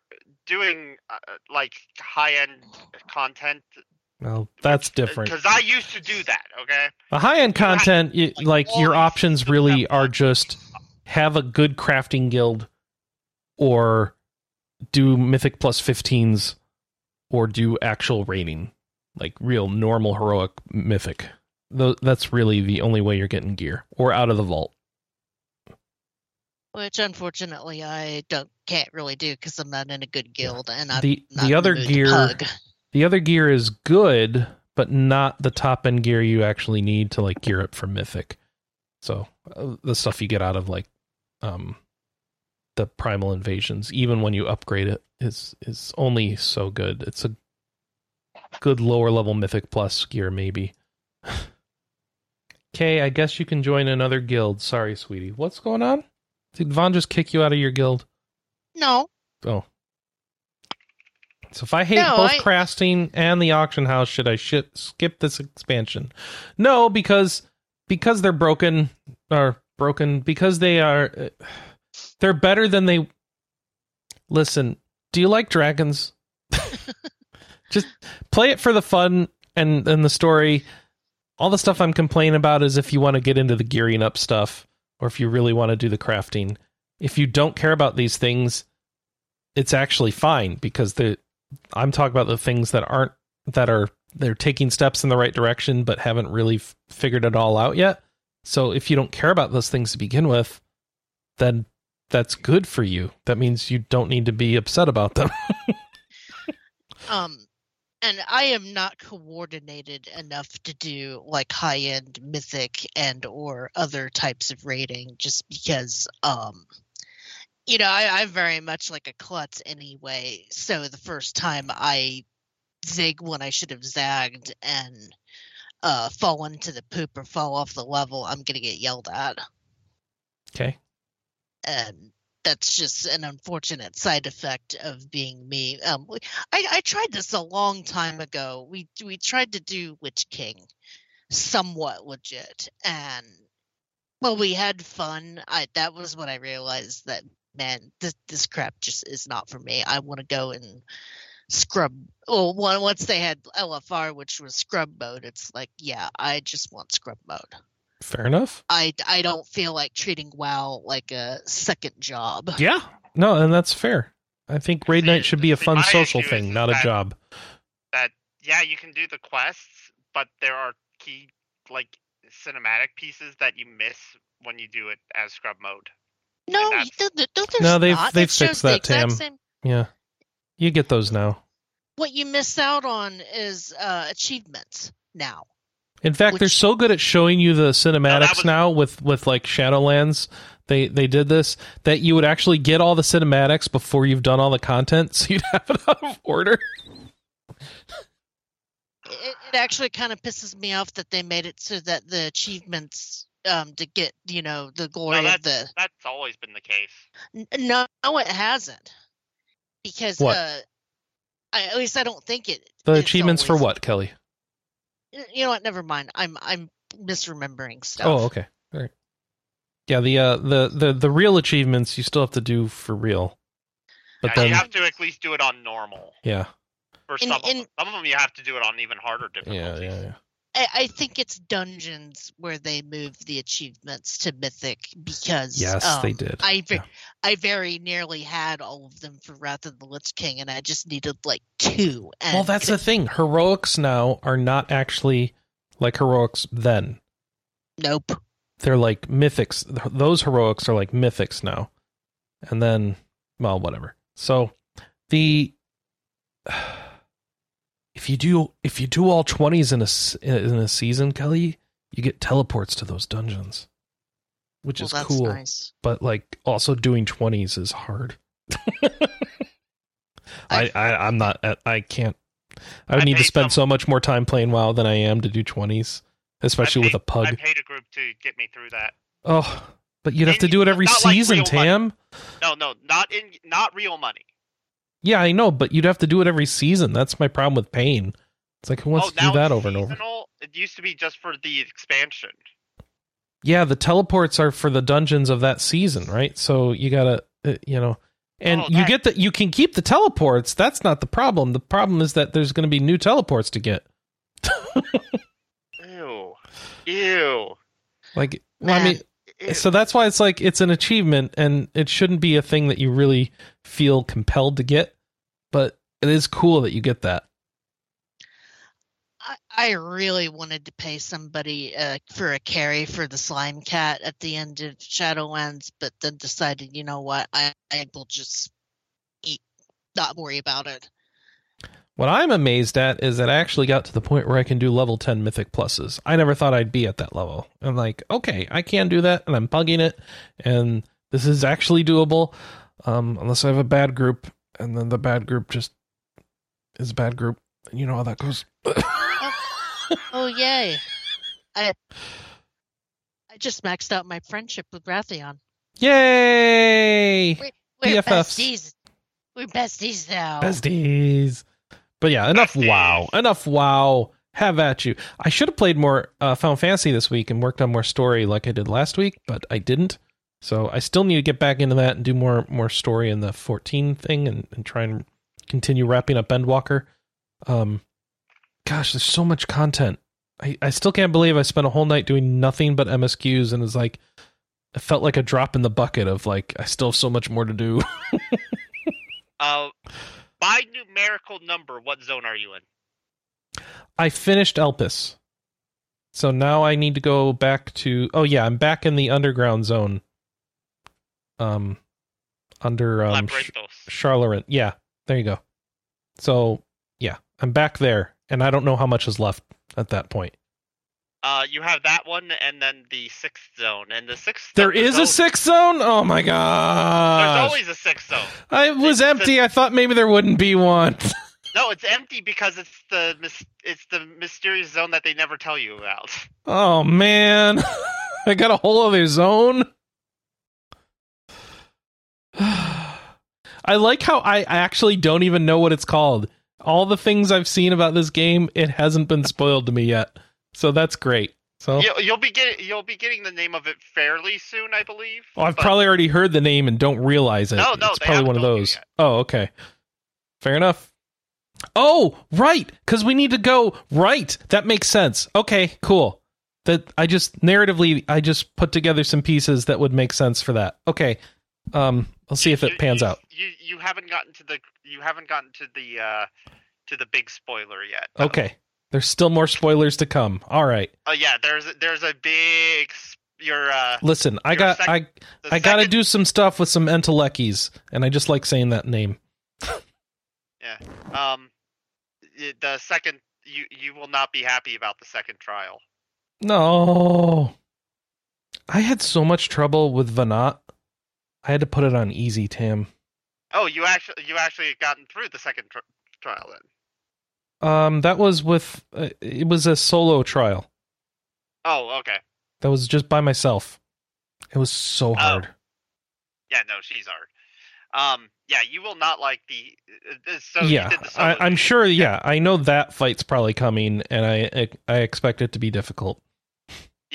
doing uh, like high end content, Well, that's different. Because I used to do that. Okay. A high end content, you, like, like your options really are just have a good crafting guild, or do mythic plus 15s, or do actual raiding, like real normal heroic mythic. That's really the only way you're getting gear, or out of the vault. Which unfortunately I don't can't really do because I'm not in a good guild and I'm The- the other gear- *laughs* The other gear is good, but not the top end gear you actually need to like gear up for mythic. So uh, the stuff you get out of like um the primal invasions, even when you upgrade it, is is only so good. It's a good lower level mythic plus gear maybe. *laughs* Okay, I guess you can join another guild. Sorry, sweetie. What's going on? Did Vahn just kick you out of your guild? No, Oh. So if I hate No, both I- crafting and the auction house, should I ship, skip this expansion? No, because because they're broken or broken because they are uh, they're better than they Listen, do you like dragons? *laughs* Just play it for the fun and and the story. All the stuff I'm complaining about is if you want to get into the gearing up stuff or if you really want to do the crafting. If you don't care about these things, it's actually fine because the I'm talking about the things that aren't that are they're taking steps in the right direction but haven't really f- figured it all out yet. So if you don't care about those things to begin with, then that's good for you. That means you don't need to be upset about them. *laughs* um, and I am not coordinated enough to do like high end mythic and or other types of rating just because um you know I, I'm very much like a klutz anyway. So the first time I zig when I should have zagged and uh fall into the poop or fall off the level, I'm gonna get yelled at. okay. and that's just an unfortunate side effect of being me. Um, I, I tried this a long time ago. We we tried to do Witch King, somewhat legit, and well, we had fun. I that was when I realized that man, this this crap just is not for me. I want to go and scrub. Well, once they had LFR, which was scrub mode, it's like yeah, I just want scrub mode. Fair enough. I I don't feel like treating WoW like a second job. Yeah. No, and that's fair. I think raid See, night should be a fun social thing, is not a job. that yeah, you can do the quests, but there are key like cinematic pieces that you miss when you do it as scrub mode. No, th- th- No, they've- not. they've fixed that, exact Tam. same- Yeah. You get those now. What you miss out on is uh, achievements now. In fact, they're so good at showing you the cinematics was- now with with like Shadowlands. They they did this that you would actually get all the cinematics before you've done all the content, *laughs* so you'd have it out of order. It, it actually kind of pisses me off that they made it so that the achievements um, to get you know the glory No, of the That's always been the case. N- No, no, it hasn't. Because What? uh, I, at least I don't think it. The it's achievements for what, Kelley? You know what? Never mind. I'm I'm misremembering stuff. Oh, okay. All right. Yeah, the uh the the the real achievements you still have to do for real. But Yeah, then you have to at least do it on normal. yeah. For some in- of them. Some of them you have to do it on even harder difficulties. Yeah, yeah, yeah. I, I think it's dungeons where they moved the achievements to mythic because Yes, um, they did. I Yeah. I very nearly had all of them for Wrath of the Lich King, and I just needed like two. And Well, that's the thing. Heroics now are not actually like heroics then. nope. They're like mythics. Those heroics are like mythics now. And then, well, whatever. So the if you do if you do all twenties in a in a season, Kelley, you get teleports to those dungeons, which well, is cool. nice. But like, also doing twenties is hard. *laughs* I, I I'm not I can't. I would I need to spend some- so much more time playing WoW than I am to do twenties, especially I with a pug. I paid a group to get me through that. Oh, but you'd have And to do it every not like season, money. Tam. No, no, not in not real money. Yeah, I know, but you'd have to do it every season. That's my problem with Pain. It's like who wants oh, to do that over and over? It used to be just for the expansion. Yeah, the teleports are for the dungeons of that season, right? So you gotta, uh, you know, and Oh, you that- get that you can keep the teleports. That's not the problem. The problem is that there's going to be new teleports to get. Ew, ew. Like, well, I mean, ew. so that's why it's like it's an achievement, and it shouldn't be a thing that you really feel compelled to get. But it is cool that you get that. I, I really wanted to pay somebody uh, for a carry for the slime cat at the end of Shadowlands, but then decided, you know what, I, I will just eat, not worry about it. What I'm amazed at is that I actually got to the point where I can do level 10 mythic pluses. I never thought I'd be at that level. I'm like, okay, I can do that, and I'm pugging it, and this is actually doable, um, unless I have a bad group, and then the bad group just is a bad group, and you know how that goes. Oh yay! I I just maxed out my friendship with Wrathion. Yay! We're BFFs. besties. We're besties now. Besties. But yeah, enough wow. Enough wow. Have at you. I should have played more uh, Final Fantasy this week and worked on more story like I did last week, but I didn't. So I still need to get back into that and do more more story in the 14 thing and, and try and continue wrapping up Endwalker. Um, gosh, there's so much content. I, I still can't believe I spent a whole night doing nothing but MSQs and it's like it felt like a drop in the bucket of like I still have so much more to do. *laughs* Uh, by numerical number, what zone are you in? I finished Elpis. So now I need to go back to Oh yeah, I'm back in the underground zone. Um under um Sh-. Sharlayan. Yeah, there you go. So, yeah, I'm back there and I don't know how much is left at that point. Uh, you have that one, and then the sixth zone, and the sixth. There is the is a sixth zone? Oh my god! There's always a sixth zone. I was It's the- empty. I thought maybe there wouldn't be one. *laughs* No, it's empty because it's the it's the mysterious zone that they never tell you about. Oh man. *laughs* I got a whole other zone. I like how I actually don't even know what it's called. All the things I've seen about this game, it hasn't been spoiled to me yet. So that's great. So You'll, you'll be getting you'll be getting the name of it fairly soon, I believe. well, I've but- probably already heard the name and don't realize it. No, no, it's probably one of those. Oh, okay. Fair enough. Oh, right, because we need to go right. That makes sense. Okay, cool. That I just narratively, I just put together some pieces that would make sense for that. Okay, um, I'll see if You- it pans you, out. You you haven't gotten to the you haven't gotten to the uh to the big spoiler yet. though. Okay, there's still more spoilers to come. All right, Oh yeah, there's there's a big your uh listen, I Your got, sec- I, I got to do some stuff with some Entelekis, and I just like saying that name. *laughs* Yeah. Um the second you you will not be happy about the second trial. No. I had so much trouble with Venat. I had to put it on easy, Tam. Oh, you actually you actually gotten through the second tr- trial then. Um, that was with uh, it was a solo trial. Oh, okay. That was just by myself. It was so hard. Yeah, no, she's hard. Um, yeah, you will not like the. Uh, so yeah, the I, I'm sure. Yeah, I know that fight's probably coming, and I I expect it to be difficult.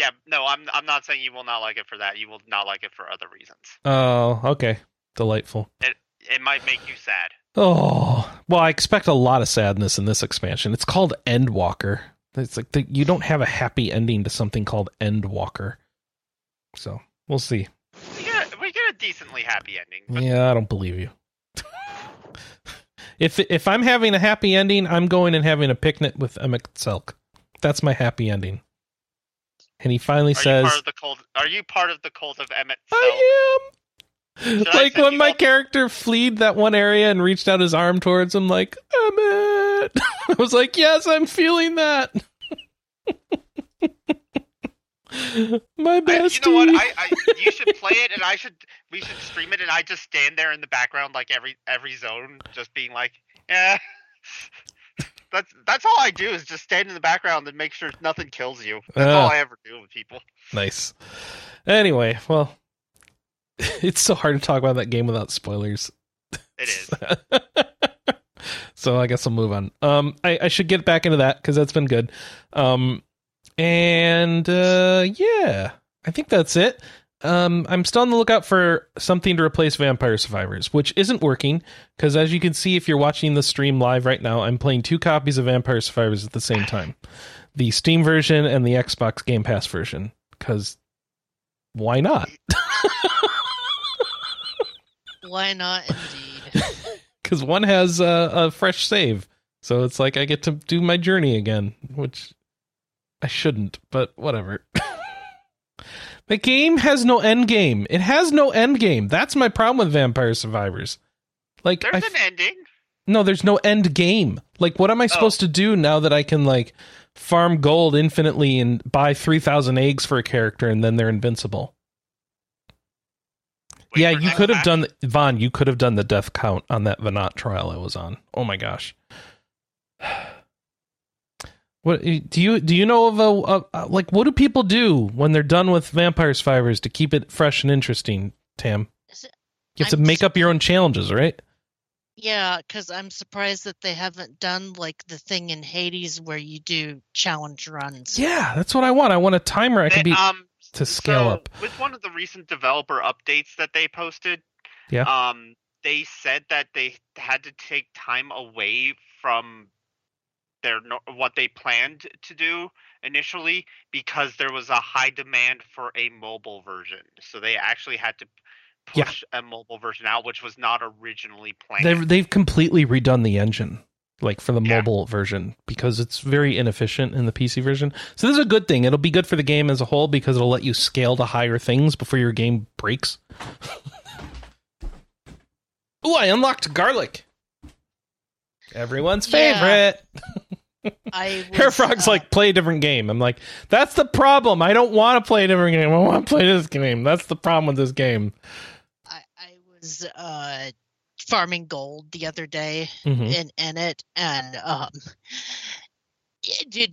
Yeah, no, I'm I'm not saying you will not like it for that. You will not like it for other reasons. Oh, okay, delightful. It it might make you sad. Oh, well, I expect a lot of sadness in this expansion. It's called Endwalker. It's like the, you don't have a happy ending to something called Endwalker. So we'll see. We get we get a decently happy ending. But Yeah, I don't believe you. *laughs* if if I'm having a happy ending, I'm going and having a picnic with Emet-Selch. That's my happy ending. And he finally are says, you part of the cult? Are you part of the cult of Emet? Selch? "I am." Should I like send when my all- character fleed that one area and reached out his arm towards him, like Emet. *laughs* I was like, "Yes, I'm feeling that." *laughs* my I, bestie. you know what? I, I you should play it, and I should we should stream it, and I just stand there in the background, like every every zone, just being like, yeah. That's that's all I do is just stand in the background and make sure nothing kills you. That's all Ah. I ever do with people. Nice. Anyway, well, *laughs* it's so hard to talk about that game without spoilers. It is. *laughs* so I guess I'll move on. Um, I, I should get back into that because that's been good. Um, and uh, yeah, I think that's it. Um, I'm still on the lookout for something to replace Vampire Survivors, which isn't working because, as you can see, if you're watching the stream live right now, I'm playing two copies of Vampire Survivors at the same time the Steam version and the Xbox Game Pass version. Because why not? *laughs* Why not? Indeed. *laughs* Because one has a, a fresh save. So it's like I get to do my journey again, which I shouldn't, but whatever. *laughs* the game has no end game. It has no end game. That's my problem with Vampire Survivors. Like, There's I an ending. no, there's no end game. Like, what am I supposed oh. to do now that I can like farm gold infinitely and buy three thousand eggs for a character and then they're invincible? Wait yeah, you could have done Vahn. You could have done the death count on that Venat trial I was on. Oh my gosh. What do you do? You know of a, a like what do people do when they're done with Vampire Survivors to keep it fresh and interesting? Tam, Is you have to I'm make up your own challenges, right? Yeah, because I'm surprised that they haven't done like the thing in Hades where you do challenge runs. Yeah, that's what I want. I want a timer I can be um, to scale so, up. With one of the recent developer updates that they posted, Yeah. um, they said that they had to take time away from their what they planned to do initially because there was a high demand for a mobile version. So they actually had to Yeah. push a mobile version out, which was not originally planned. They've they've completely redone the engine, like for the Yeah. mobile version, because it's very inefficient in the PC version. So this is a good thing. It'll be good for the game as a whole because it'll let you scale to higher things before your game breaks. *laughs* Ooh, I unlocked garlic. Everyone's Yeah. favorite. *laughs* I was, Hair Frog's uh, like play a different game. I'm like, that's the problem. I don't want to play a different game. I want to play this game. That's the problem with this game. I, I was uh farming gold the other day Mhm. in in it and um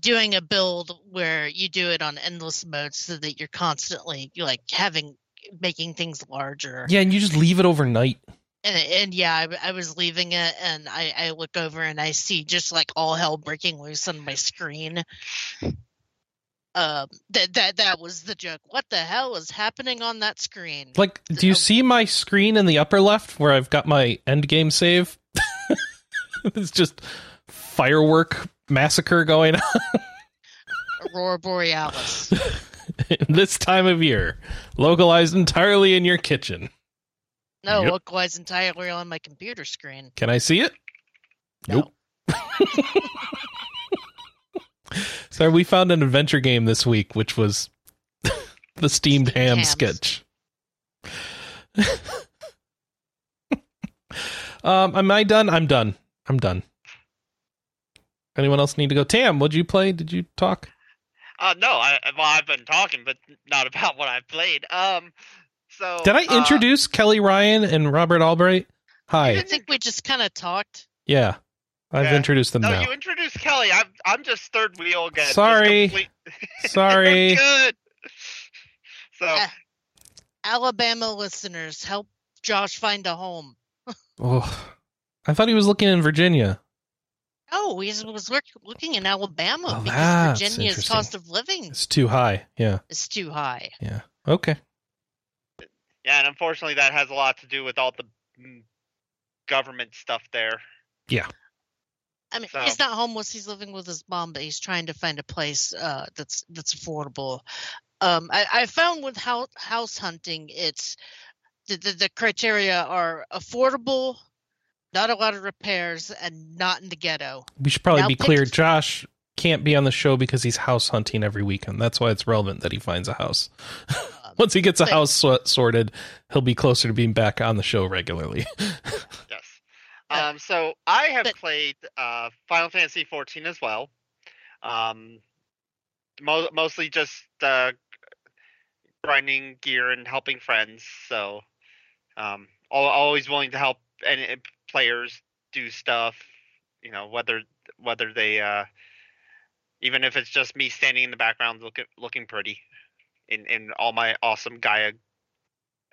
doing a build where you do it on endless mode so that you're constantly you're like having making things larger. Yeah, and you just leave it overnight. And, and yeah, I, I was leaving it, and I, I look over and I see just like all hell breaking loose on my screen. Um, that that that was the joke. What the hell is happening on that screen? Like, do you see my screen in the upper left where I've got my end game save? *laughs* it's just firework massacre going on Aurora *laughs* Borealis. this time of year, localized entirely in your kitchen. No, Yep. localized entirely on my computer screen. Can I see it? No. *laughs* So we found an adventure game this week, which was *laughs* the steamed Steamed ham hams. sketch. um, am I done? I'm done. I'm done. Anyone else need to go? Tam, what'd you play? Did you talk? Uh, no, I well, I've been talking, but not about what I've played. Um, so Did I uh, introduce Kelley Ryan and Robert Albright? Hi. I think we just kind of talked. Yeah. I've Yeah. introduced them No, now. you introduced Kelley. I'm I'm just third wheel again. Sorry. complete- *laughs* Sorry. Good. So Ah. Alabama listeners, help Josh find a home. Oh, I thought he was looking in Virginia. Oh, he was look, looking in Alabama Oh, because Virginia's cost of living It's too high. Yeah. it's too high. Yeah. Okay. Yeah, and unfortunately, that has a lot to do with all the mm, government stuff there. Yeah. I mean, So- he's not homeless. He's living with his mom, but he's trying to find a place uh, that's that's affordable. Um, I, I found with house, house hunting, it's the, the the criteria are affordable, not a lot of repairs, and not in the ghetto. We should probably Now be clear. Josh can't be on the show because he's house hunting every weekend. That's why it's relevant that he finds a house. *laughs* *laughs* Once he gets a house so- sorted, he'll be closer to being back on the show regularly. *laughs* Yes. Uh, Um, so I have but- played uh, Final Fantasy 14 as well. Um, mo- mostly just uh, grinding gear and helping friends. So, um, al- always willing to help any players do stuff. You know, whether whether they uh, even if it's just me standing in the background looking looking pretty in in all my awesome Gaia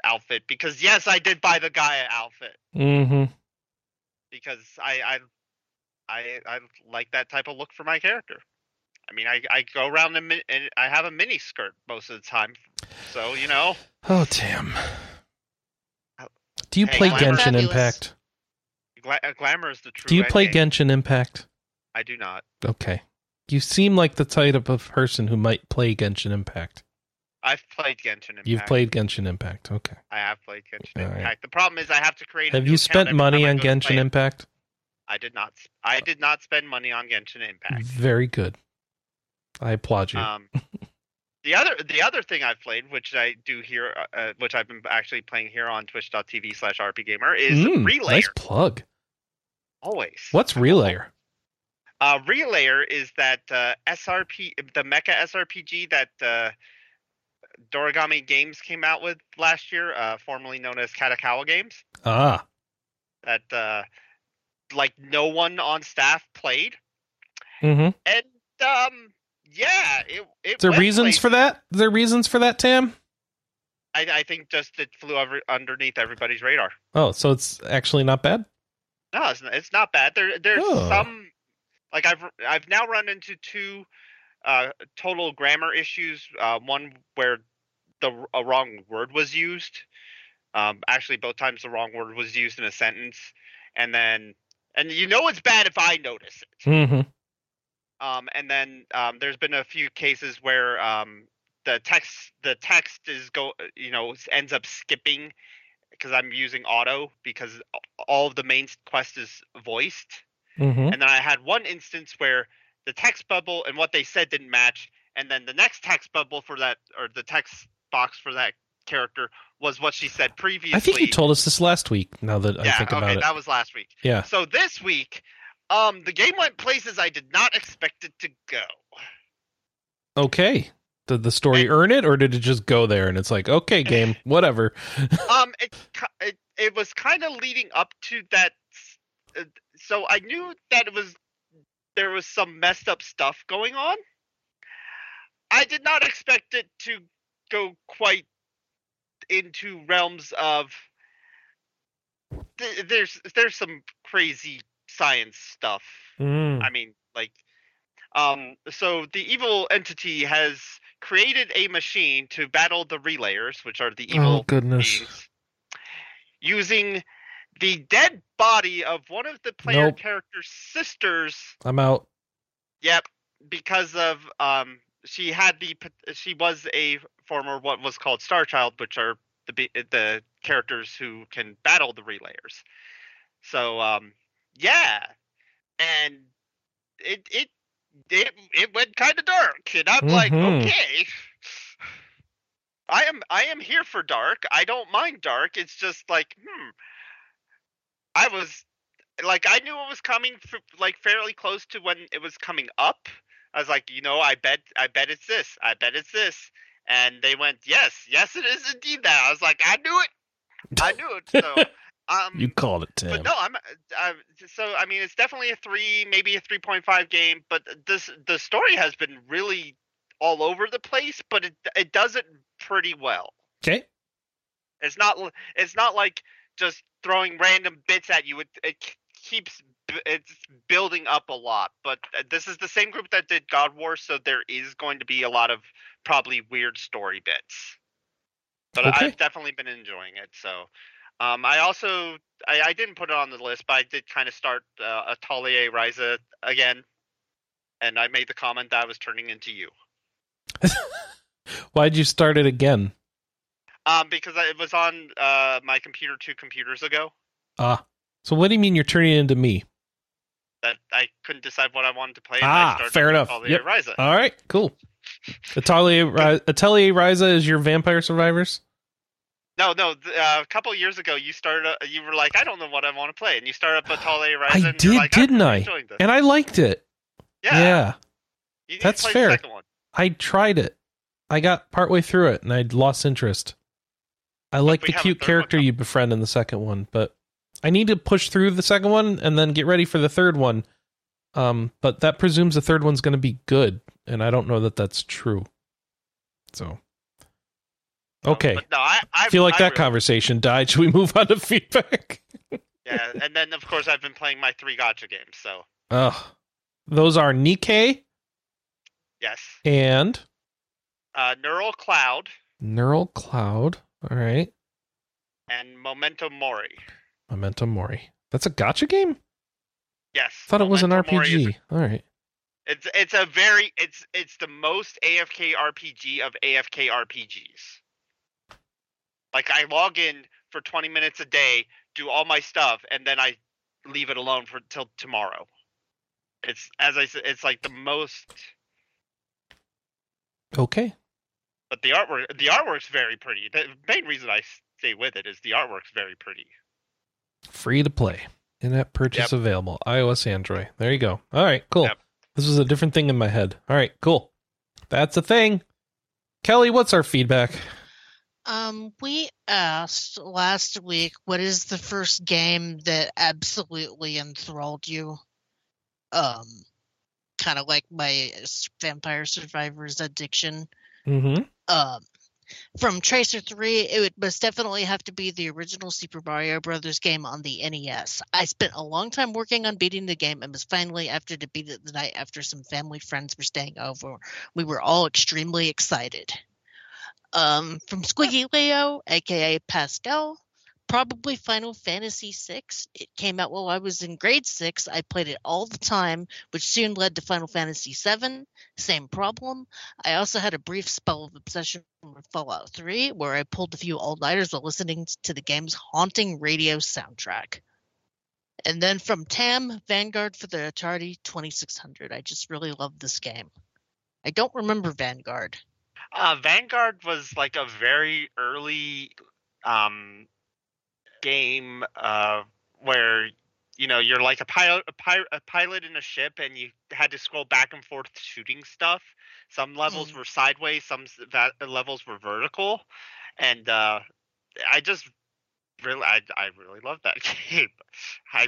outfit. Because yes, I did buy the Gaia outfit mm-hmm. because I I I I like that type of look for my character. I mean, I I go around mi- and I have a mini skirt most of the time, so you know. Oh, damn. Do you Hey, play Glamour. Genshin Fabulous. Impact? Gla- uh, glamour is the true. Do you play game. Genshin Impact? I do not. Okay. You seem like the type of person who might play Genshin Impact. I've played Genshin Impact. You've played Genshin Impact. Okay. I have played Genshin All right. Impact. The problem is I have to create. Have you spent money on go to play Genshin. Impact? I did not. I did not spend money on Genshin Impact. Very good. I applaud you. Um, the other the other thing I've played, which I do here, uh, uh, which I've been actually playing here on Twitch.tv slash RPGamer, is Mm, Relayer. nice plug. Always. What's Relayer? Uh, Relayer is that uh, SRP, the Mecha SRPG that uh, Dorigami Games came out with last year, uh, formerly known as Kadokawa Games. Ah, That uh, like no one on staff played, mm-hmm. and um, yeah, it. there reasons for that? Is there reasons for that, Tam? I, I think just it flew over underneath everybody's radar. Oh, so it's actually not bad. No, it's not, it's not bad. There there's Oh. some like I've I've now run into two uh, total grammar issues. Uh, one where the a wrong word was used. Um, actually, both times the wrong word was used in a sentence, and then and you know it's bad if I notice it. Mm-hmm. Um, and then um, there's been a few cases where um, the text the text is go you know ends up skipping because I'm using auto because all of the main quest is voiced. Mm-hmm. And then I had one instance where the text bubble and what they said didn't match, and then the next text bubble for that or the text box for that character was what she said previously. I think you told us this last week. Now that I think okay, about it, that was last week. yeah. So this week, um, the game went places I did not expect it to go. Okay. Did the story And- earn it, or did it just go there and it's like, okay, *laughs* game, whatever? *laughs* um, it it, it was kind of leading up to that, uh, so I knew that it was there was some messed up stuff going on. I did not expect it to go quite into realms of th- there's there's some crazy science stuff. Mm. I mean, like, um, so the evil entity has created a machine to battle the relayers, which are the Oh evil goodness. beings, using the dead body of one of the player Nope. character's sisters. I'm out. Yep, because of um, she had the she was a former what was called Star Child, which are the be- the characters who can battle the relayers. So um, yeah, and it it it it went kind of dark, and I'm like, Mhm. okay. I am I am here for dark. I don't mind dark. It's just like, hmm. I was like I knew it was coming f- like fairly close to when it was coming up. I was like, you know, I bet I bet it's this. I bet it's this. And they went, "Yes, yes it is indeed that." I was like, "I knew it. I knew it." So, *laughs* um You called it, Tim. but no, I'm uh, so I mean it's definitely a 3, maybe a 3.5 game, but this the story has been really all over the place, but it it does it pretty well. Okay. It's not it's not like just throwing random bits at you. It it keeps it's building up a lot. But uh, this is the same group that did God War, so there is going to be a lot of probably weird story bits. But Okay. I've definitely been enjoying it. So um, I also I, I didn't put it on the list, but I did kind of start uh, Atelier Ryza again, and I made the comment that I was turning into you. *laughs* Why'd you start it again? Um, because it was on uh, my computer two computers ago. Ah. So what do you mean you're turning it into me? that I couldn't decide what I wanted to play. And Ah, I started fair enough. Atelier Yep. Ryza. All right, cool. Atelier Atelier Ryza is your Vampire Survivors. no, no. Uh, a couple years ago, you started. Uh, you were like, I don't know what I want to play, and you started up Atelier *gasps* Ryza. I did, like, didn't I? And I liked it. Yeah, yeah. You that's fair. The second one. I tried it. I got partway through it and I lost interest. I like the cute character you befriend in the second one, but I need to push through the second one and then get ready for the third one. Um, but that presumes the third one's going to be good, and I don't know that that's true. So, okay, no, I, I feel like I that really- conversation died. Should we move on to *laughs* feedback? Yeah, and then of course I've been playing my three gacha games. So Ugh. Those are NIKKE yes, and uh, Neural Cloud Neural Cloud. All right, and Memento Mori. Memento Mori. That's a gacha game. Yes, thought it was an Memento Mori is a- RPG. All right. It's it's a very it's it's the most AFK RPG of AFK RPGs. Like I log in for 20 minutes a day, do all my stuff, and then I leave it alone for till tomorrow. It's as I said, it's like the most. Okay. But the artwork the artwork's very pretty. The main reason I stay with it is the artwork's very pretty. Free to play. In-app purchase available. iOS, Android. There you go. All right, cool. Yep. This was a different thing in my head. All right, cool. That's a thing. Kelley, what's our feedback? Um, we asked last week, what is the first game that absolutely enthralled you? Um, kind of like my Vampire Survivors addiction. Mm-hmm. Um, from Tracer 3, it would most definitely have to be the original Super Mario Brothers game on the NES. I spent a long time working on beating the game and was finally after to beat it the night after some family friends were staying over. We were all extremely excited. Um, from Squiggy Leo, aka Pascal, probably Final Fantasy VI. It came out while I was in grade six. I played it all the time, which soon led to Final Fantasy VII. Same problem. I also had a brief spell of obsession with Fallout 3, where I pulled a few all nighters while listening to the game's haunting radio soundtrack. And then from Tam, Vanguard for the Atari 2600. I just really love this game. I don't remember Vanguard. Uh, Vanguard was like a very early um, game uh, where you know you're like a pilot, a, pi- a pilot in a ship, and you had to scroll back and forth shooting stuff. Some levels Mm. were sideways, some va- levels were vertical, and uh, I just really, I, I really love that *laughs* game. I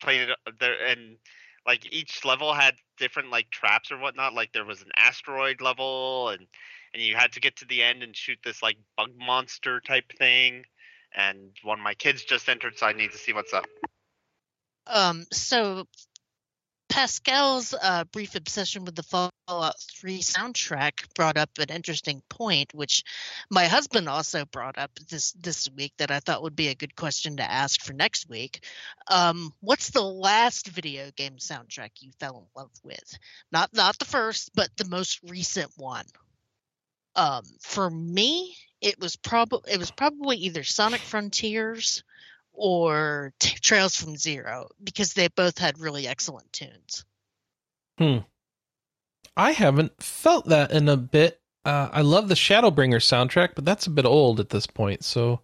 played it uh, there, and like each level had different like traps or whatnot. Like there was an asteroid level, and and you had to get to the end and shoot this like bug monster type thing. And one of my kids just entered, so I need to see what's up. Um, so Pascal's uh, brief obsession with the Fallout 3 soundtrack brought up an interesting point, which my husband also brought up this this week that I thought would be a good question to ask for next week. Um, what's the last video game soundtrack you fell in love with? Not not the first, but the most recent one. Um, for me, it was probably it was probably either Sonic Frontiers or T- Trails from Zero because they both had really excellent tunes. Hmm. I haven't felt that in a bit. Uh, I love the Shadowbringer soundtrack, but that's a bit old at this point, so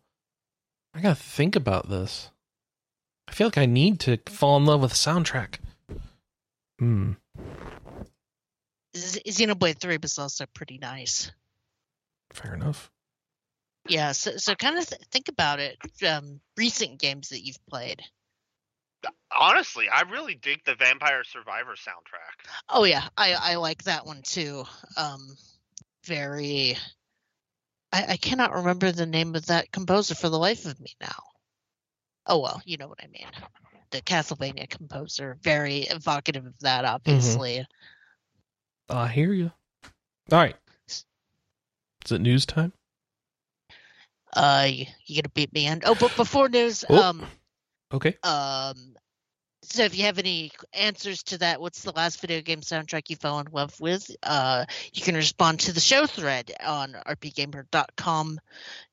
I gotta think about this. I feel like I need to fall in love with a soundtrack. Hmm. Z- Xenoblade 3 was also pretty nice. Fair enough. Yeah, so so kind of th- think about it. Um, recent games that you've played. Honestly, I really dig the Vampire Survivor soundtrack. Oh yeah, I I like that one too. Um, very. I, I cannot remember the name of that composer for the life of me now. Oh well, you know what I mean. The Castlevania composer, very evocative of that, obviously. I hear you. All right. Is it news time? Uh, you, you gonna beat me in? Oh, but before news, Oh. um, Okay. um, so if you have any answers to that, what's the last video game soundtrack you fell in love with? Uh, you can respond to the show thread on rpgamer.com.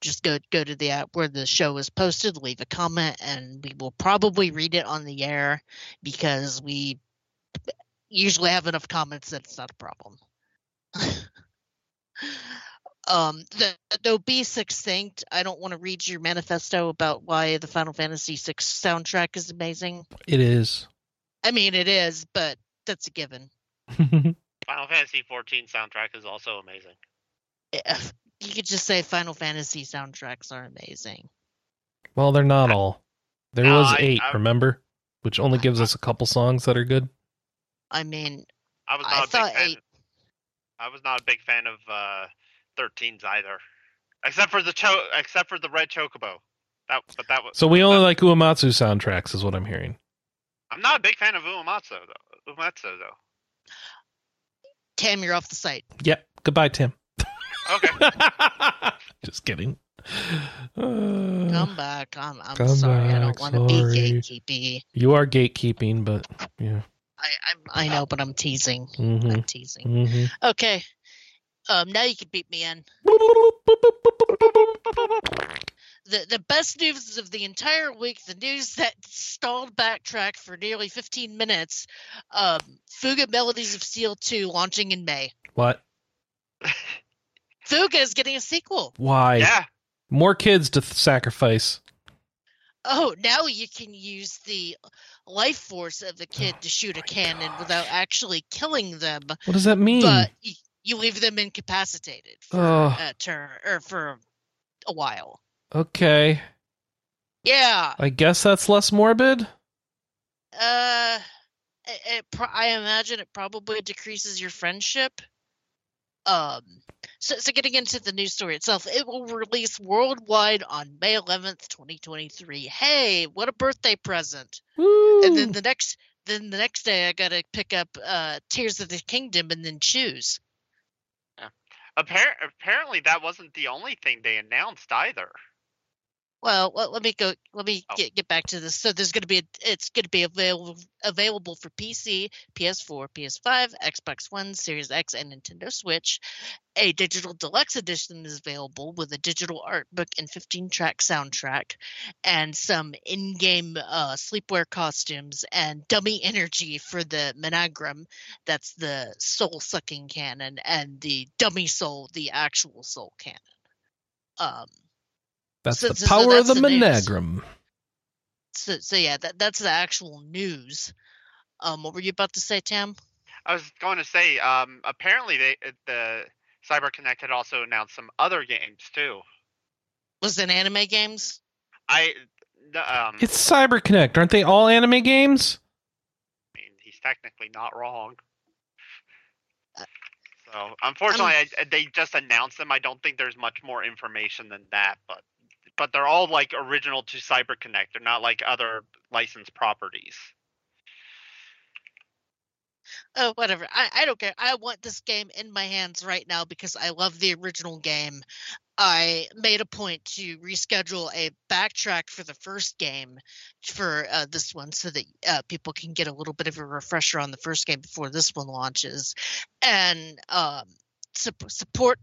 Just go go to the app where the show is posted, leave a comment, and we will probably read it on the air because we usually have enough comments that it's not a problem. *laughs* um, the the be succinct. I don't want to read your manifesto about why the Final Fantasy VI soundtrack is amazing. It is. I mean, it is, but that's a given. *laughs* Final Fantasy 14 soundtrack is also amazing. Eh, You could just say Final Fantasy soundtracks are amazing. well, they're not all. There No, was I- eight, I- remember? Which only gives us a couple songs that are good. I mean, I was not a big fan. eight- I was not a big fan of uh, 13s either, except for the cho- except for the red chocobo. That, but that was. So we only like Uematsu soundtracks, is what I'm hearing. I'm not a big fan of Uematsu though. Uematsu though. Tim, you're off the site. Yep. Goodbye, Tim. Okay. *laughs* Just kidding. Uh, Come back. I'm, I'm Come sorry. I don't want to be sorry. gatekeepy. you are gatekeeping, but yeah. I, I'm, I know, but I'm teasing. hmm I'm teasing. hmm Okay. Um, now you can beat me in. the the best news of the entire week, the news that stalled backtrack for nearly 15 minutes. Um, Fuga Melodies of Steel 2 launching in May. What? *laughs* Fuga is getting a sequel. Why? yeah. More kids to th- sacrifice. Oh, now you can use the life force of the kid to shoot a cannon without actually killing them, What does that mean? but you, you leave them incapacitated for Oh. a turn or for a while. okay. Yeah. I guess that's less morbid. Uh, it, it pro- I imagine it probably decreases your friendship. Um, so, so getting into the news story itself, it will release worldwide on May 11th, 2023. Hey, what a birthday present! Woo. And then the next, then the next day, I gotta pick up uh Tears of the Kingdom and then choose. Appar- apparently, that wasn't the only thing they announced either. Well, let, let me go. Let me Oh. get get back to this. So there's going to be a, it's going to be available available for PC, PS4, PS5, Xbox One, Series X, and Nintendo Switch. A digital deluxe edition is available with a digital art book and 15 track soundtrack, and some in-game uh, sleepwear costumes and dummy energy for the Menagrum. That's the soul sucking cannon, and the dummy soul, the actual soul cannon. Um, that's so- the so- so power that's of the, the news. So so yeah, that that's the actual news. Um, what were you about to say, Tam? I was going to say, um, apparently they uh, the CyberConnect had also announced some other games too. Was it anime games? I, the, um, It's CyberConnect. Aren't they all anime games? I mean, he's technically not wrong. Uh, So, unfortunately, I, they just announced them. I don't think there's much more information than that, but but they're all like original to CyberConnect. They're not like other licensed properties. Oh, whatever. I, I don't care. I want this game in my hands right now because I love the original game. I made a point to reschedule a backtrack for the first game for uh, this one so that uh, people can get a little bit of a refresher on the first game before this one launches and um, su- support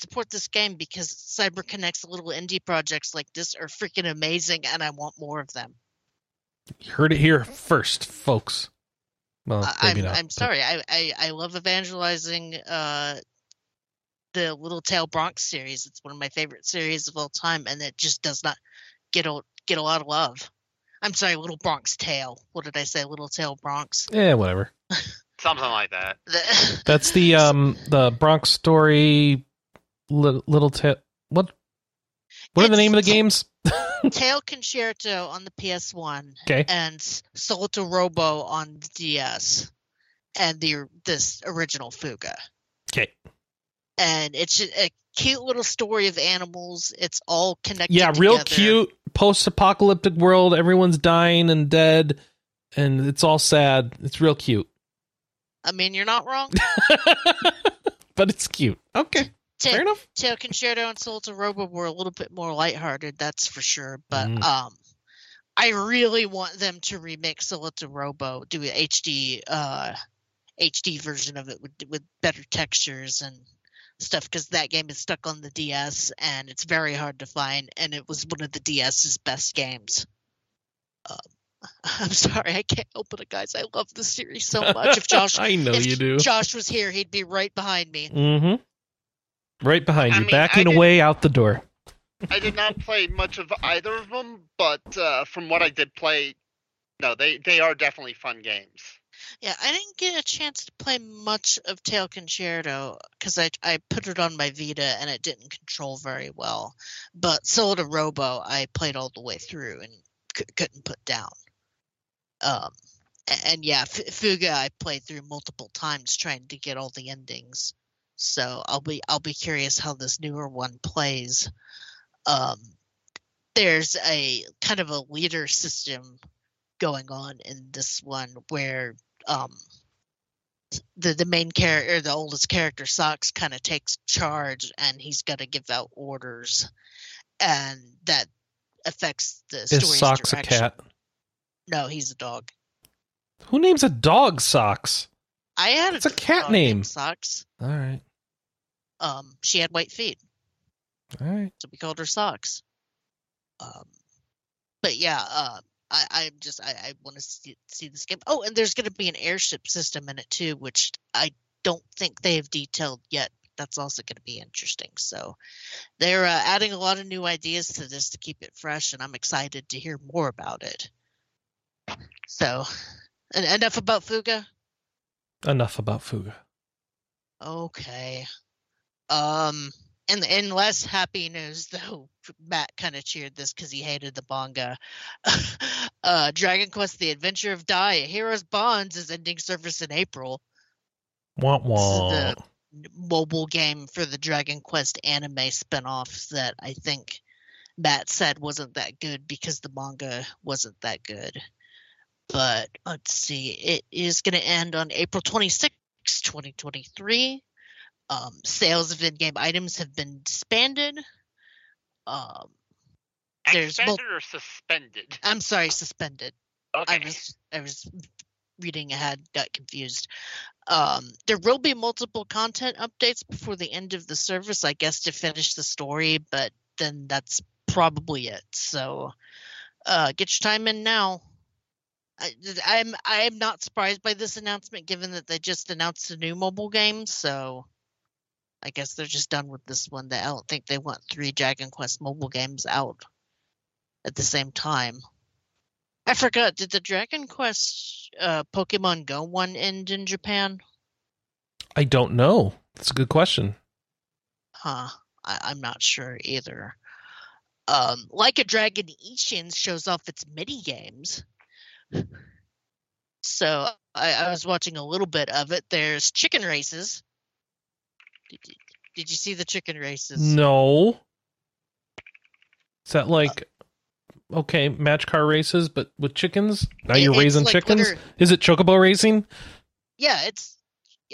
support this game because CyberConnect's little indie projects like this are freaking amazing and I want more of them. You heard it here first, folks. Well, Uh, maybe I'm not. I'm but- sorry. I, I I love evangelizing uh the Little Tail Bronx series. It's one of my favorite series of all time, and it just does not get a get a lot of love. I'm sorry, Little Bronx Tale. What did I say? Little Tail Bronx. Yeah, whatever. Something like that. *laughs* That's the um the Bronx story. Little, little tip. What? What are the name of the games? *laughs* Tail Concerto on the PS1 Okay. and Solatorobo on the DS, and the this original Fuga. Okay. And it's a cute little story of animals. It's all connected. Yeah, real together. cute post-apocalyptic world. Everyone's dying and dead, and it's all sad. It's real cute, I mean, you're not wrong. *laughs* but it's cute. Okay, Ta- fair enough. Tail Concerto and Solatorobo were a little bit more lighthearted, that's for sure. But Mhm. um, I really want them to remake Solatorobo, do an HD uh, HD version of it with with better textures and stuff because that game is stuck on the DS and it's very hard to find, and it was one of the DS's best games. Um, *laughs* I'm sorry, I can't help it, guys. I love the series so much. If *laughs* Josh, I know you do. Josh was here, he'd be right behind me. mm-hmm. Right behind I you, mean, backing did- away out the door. I did not play much of either of them, but uh, from what I did play, no, they they are definitely fun games. Yeah, I didn't get a chance to play much of Tail Concerto because I I put it on my Vita and it didn't control very well. But Solatorobo I played all the way through and c- couldn't put down. Um, a- and, yeah, F- Fuga I played through multiple times trying to get all the endings. So I'll be I'll be curious how this newer one plays. Um, there's a kind of a leader system going on in this one where um the the main character the oldest character Socks kind of takes charge and he's got to give out orders and that affects the Is story's Socks a cat? No, he's a dog. Who names a dog Socks? I had It's a cat name. Socks. All right, Um, she had white feet, all right. so we called her Socks. Um, but yeah, uh, I I'm just I, I want to see, see this game. Oh, and there's going to be an airship system in it too, which I don't think they have detailed yet. That's also going to be interesting. So they're uh, adding a lot of new ideas to this to keep it fresh, and I'm excited to hear more about it. So, en- enough about Fuga. Enough about Fuga. Okay. Um, and in less happy news, though, *laughs* Matt kind of cheered this because he hated the manga. *laughs* uh, Dragon Quest: The Adventure of Dai, A Hero's Bonds is ending service in April. This is the mobile game for the Dragon Quest anime spinoff that I think Matt said wasn't that good because the manga wasn't that good. But let's see, it is going to end on April 26, 2023. Um, sales of in-game items have been disbanded. Um, There's mul- Expanded or suspended? I'm sorry, suspended. Okay. I was I was reading ahead, got confused. Um, there will be multiple content updates before the end of the service, I guess, to finish the story, but then that's probably it. So, uh, get your time in now. I, I'm I am not surprised by this announcement, given that they just announced a new mobile game. So, I guess they're just done with this one. That I don't think they want three Dragon Quest mobile games out at the same time. I forgot. Did the Dragon Quest uh, Pokemon Go one end in Japan? I don't know. That's a good question. Huh. I, I'm not sure either. Um, like a Dragon Ishin shows off its mini games. So I, I was watching a little bit of it. There's chicken races. Did you, see the chicken races? No. Is that like okay, match car races, but with chickens? Now It- you're raising like chickens? liter- Is it chocobo racing? Yeah, it's.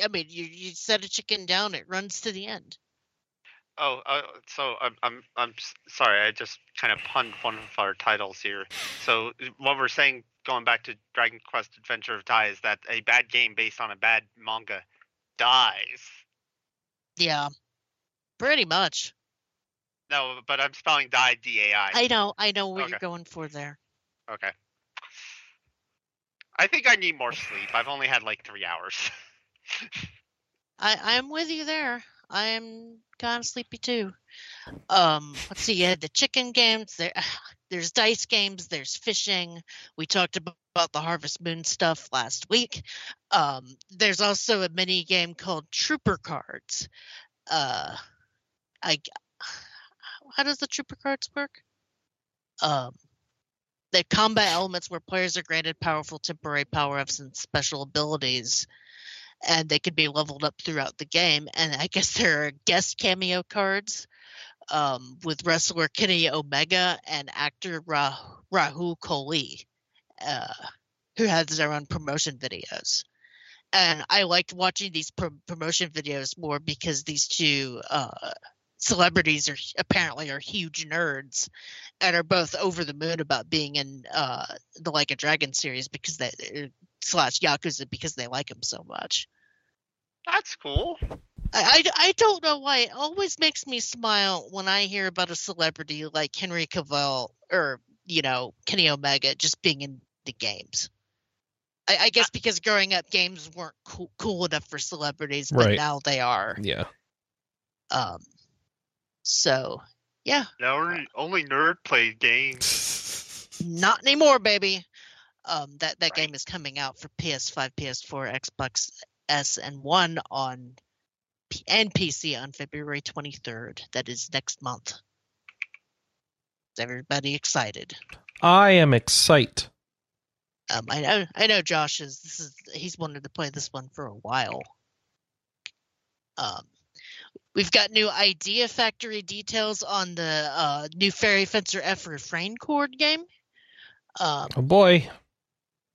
I mean, you you set a chicken down, it runs to the end. Oh, uh, so I'm I'm I'm sorry. I just kind of punned one of our titles here. So uh, what we're saying, going back to Dragon Quest Adventure of Dai, is that a bad game based on a bad manga dies. Yeah, pretty much. No, but I'm spelling die D A I. I know, I know what Okay. you're going for there. Okay. I think I need more sleep. I've only had like three hours. *laughs* I I'm with you there. I am kind of sleepy too. Um, let's see. You had the chicken games. There, *sighs* there's dice games. There's fishing. We talked ab- about the Harvest Moon stuff last week. Um, there's also a mini game called Trooper Cards. Uh, I how does the Trooper Cards work? Um, the combat elements where players are granted powerful temporary power ups and special abilities and they could be leveled up throughout the game. And I *laughs* guess there are guest cameo cards um, with wrestler Kenny Omega and actor Ra- Rahul Kohli, uh, who has their own promotion videos. And I liked watching these pro- promotion videos more because these two uh, celebrities are apparently are huge nerds and are both over the moon about being in uh, the Like a Dragon series because they slash Yakuza because they like him so much. That's cool. I, I, I don't know why it always makes me smile when I hear about a celebrity like Henry Cavill or you know Kenny Omega just being in the games. I, I guess because growing up, games weren't cool, cool enough for celebrities, but Right. now they are. Yeah. Um, so yeah, Now only- only nerd plays games. *laughs* not anymore, baby. Um, that that Right. game is coming out for PS5, PS4, Xbox S, and One on P- and PC on February 23rd. That is next month. Is everybody excited? I am excited. Um, I know, I know. Josh is. This is. He's wanted to play this one for a while. Um, we've got new Idea Factory details on the uh, new Fairy Fencer F Refrain Chord game. Um, Oh boy.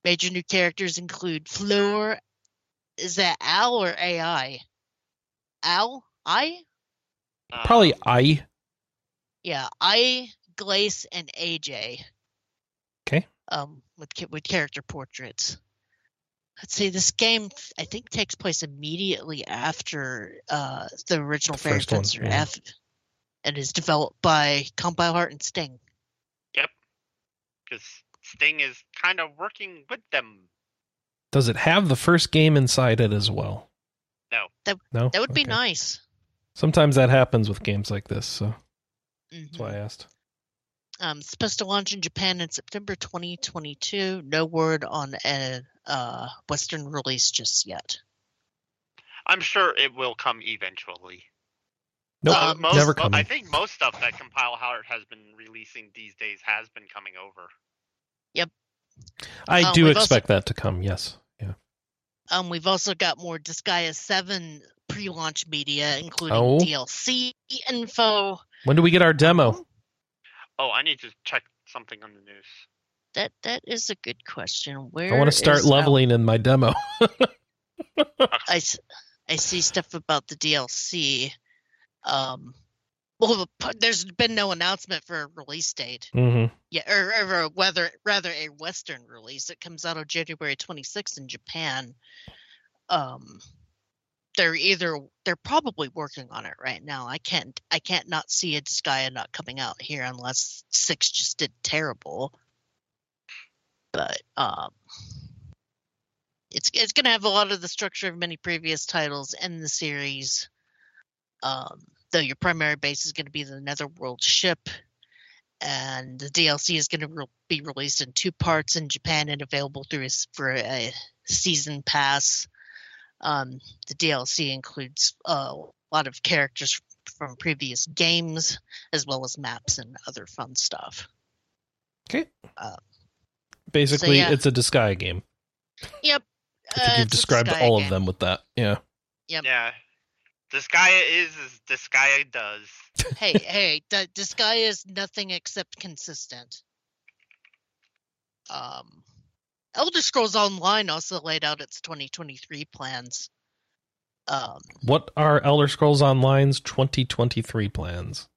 Major new characters include Floor. Is that Al or AI? Al? I? Probably Um, I. Yeah, I, Glace, and AJ. Okay. Um, with with character portraits. Let's see. This game, I think, takes place immediately after uh, the original The Fairy first one, Fencer yeah. F, and is developed by Compile Heart and Sting. Yep, because Sting is kind of working with them. Does it have the first game inside it as well? No. That- no. That would be nice. Sometimes that happens with games like this, so Mhm. that's why I asked. Um, it's supposed to launch in Japan in September 2022. No word on a uh, Western release just yet. I'm sure it will come eventually. Nope, Uh, Um, most, never coming. I think most stuff that Compile Heart has been releasing these days has been coming over. Yep. I um, do we've also- expect that to come. Yes. Yeah. Um, we've also got more Disgaea 7 pre-launch media, including Oh. DLC info. When do we get our demo? Oh, I need to check something on the news. That that is a good question. Where I want to start is, um, leveling in my demo. *laughs* I, I see stuff about the DLC. Um, well, there's been no announcement for a release date. Mm-hmm. Yeah, or, or a whether rather a Western release. It comes out on January 26th in Japan. Um, they're either they're probably working on it right now. I can't I can't not see Disgaea not coming out here unless six just did terrible. But um, it's it's gonna have a lot of the structure of many previous titles in the series. Um, though your primary base is going to be the Netherworld ship, and the DLC is going to re- be released in two parts in Japan and available through a, for a season pass. Um, the DLC includes uh, a lot of characters from previous games, as well as maps and other fun stuff. Okay. Uh, Basically, yeah. it's a Disgaea game. Yep. I think uh, you've described all game. of them with that. Yeah. Yep. Yeah. Disgaea is as Disgaea does. *laughs* hey, hey, th- this guy is nothing except consistent. Um, Elder Scrolls Online also laid out its 2023 plans. Um, What are Elder Scrolls Online's 2023 plans?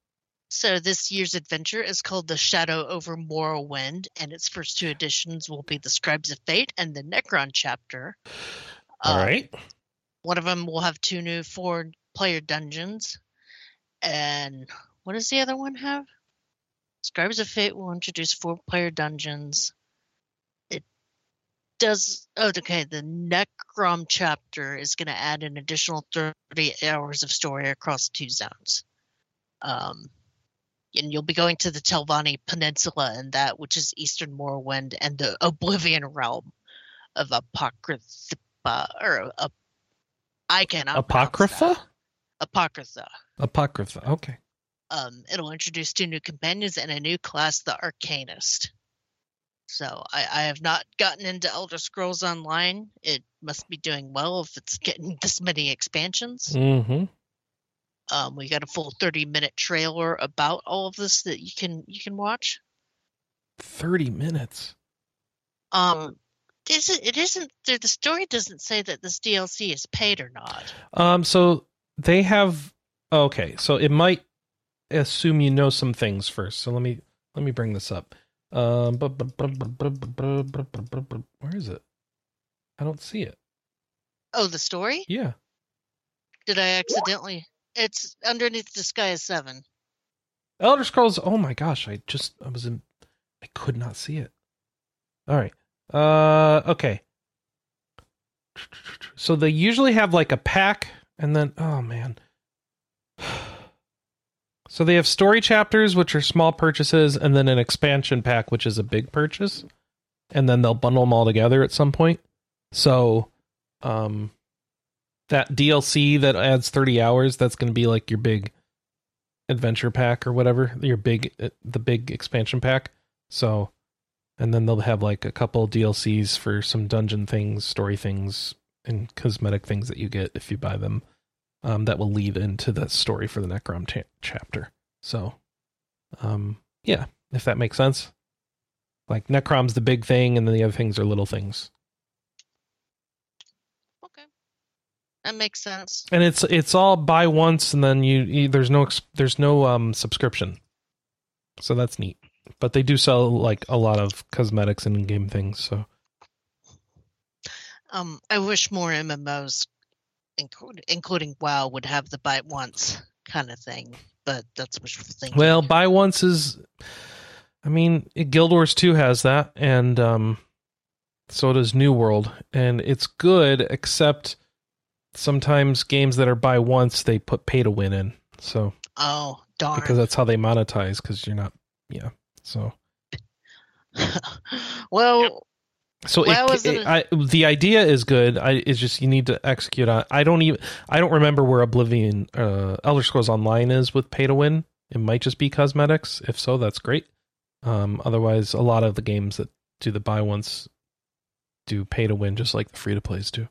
so this year's adventure is called The Shadow over Morrowind, and its first two editions will be the Scribes of Fate and the Necrom chapter. All Um, right. One of them will have two new four-player dungeons, and what does the other one have? Scribes of Fate will introduce four-player dungeons. Does. Oh, okay. The Necrom chapter is going to add an additional thirty hours of story across two zones. Um, and you'll be going to the Telvanni Peninsula and that, which is Eastern Morrowind and the Oblivion realm of Apocrypha, or uh, I cannot Apocrypha? Apocrypha. Apocrypha. Okay. Um, it'll introduce two new companions and a new class, the Arcanist. So I, I have not gotten into Elder Scrolls Online. It must be doing well if it's getting *laughs* this many expansions. Mm-hmm. Um, we got a full thirty minute trailer about all of this that you can you can watch. 30 minutes. Um, is it? It isn't. The the story doesn't say that this DLC is paid or not. Um, so they have okay, so it might assume you know some things first. So let me let me bring this up. Um, where is it? I don't see it. Oh, the story? Yeah. Did I accidentally? It's underneath Disgaea seven. Elder Scrolls. Oh my gosh! I just I was in. I could not see it. All right. Uh. Okay. So they usually have like a pack, and then oh man, so they have story chapters which are small purchases and then an expansion pack which is a big purchase. And then they'll bundle them all together at some point. So um that DLC that adds 30 hours that's going to be like your big adventure pack or whatever your big uh, the big expansion pack. So and then they'll have like a couple dlcs for some dungeon things story things and cosmetic things that you get if you buy them um, that will lead into the story for the necrom cha- chapter. So um yeah if that makes sense. Like necrom's the big thing and then the other things are little things. Okay, that makes sense. and it's it's all buy once and then you, you there's no there's no um subscription. So that's neat. But they do sell like a lot of cosmetics and in-game things so. Um, I wish more MMOs, including including WoW, would have the buy once kind of thing. But that's wishful thinking. well buy once is i mean guild wars 2 has that and um so does new world and it's good except sometimes games that are buy once they put pay to win in so oh darn. because that's how they monetize because you're not yeah so *laughs* well, So Well, it it- I, the idea is good. I it's just you need to execute on. I don't even. I don't remember where Oblivion, uh, Elder Scrolls Online is with pay to win. It might just be cosmetics. If so, that's great. Um, otherwise, a lot of the games that do the buy once do pay to win, just like the free to plays do.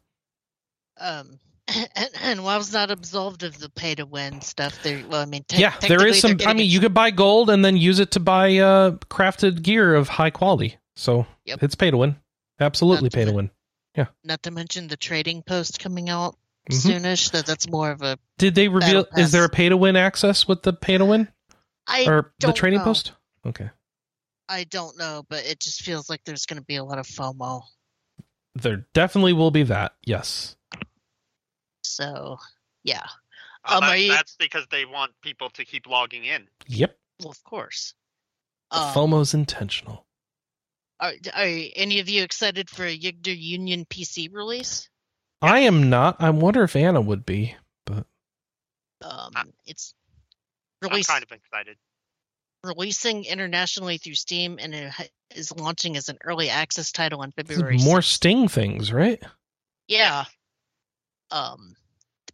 um, *clears throat* and, and WoW's not absolved of the pay to win stuff. There, well, I mean, te- yeah, there technically is some. I mean, you could buy gold and then use it to buy uh, crafted gear of high quality. So Yep. it's pay to win. Absolutely pay to win. Yeah. not to mention the trading post coming out Mhm. soonish. That that's more of a. Did they reveal? Is there a pay to win access with the pay to win I or the don't trading know. post? Okay. I don't know, but it just feels like there's going to be a lot of FOMO. There definitely will be that. Yes. So, yeah. Uh, Um, that- you- That's because they want people to keep logging in. Yep. Well, of course. The Um, FOMO's intentional. Are, are any of you excited for a Yggdra Union PC release? I am not. I wonder if Anna would be. But um, it's I'm kind of excited. releasing internationally through Steam and it is launching as an early access title on February. more 6th. Sting things, right? Yeah. Um, the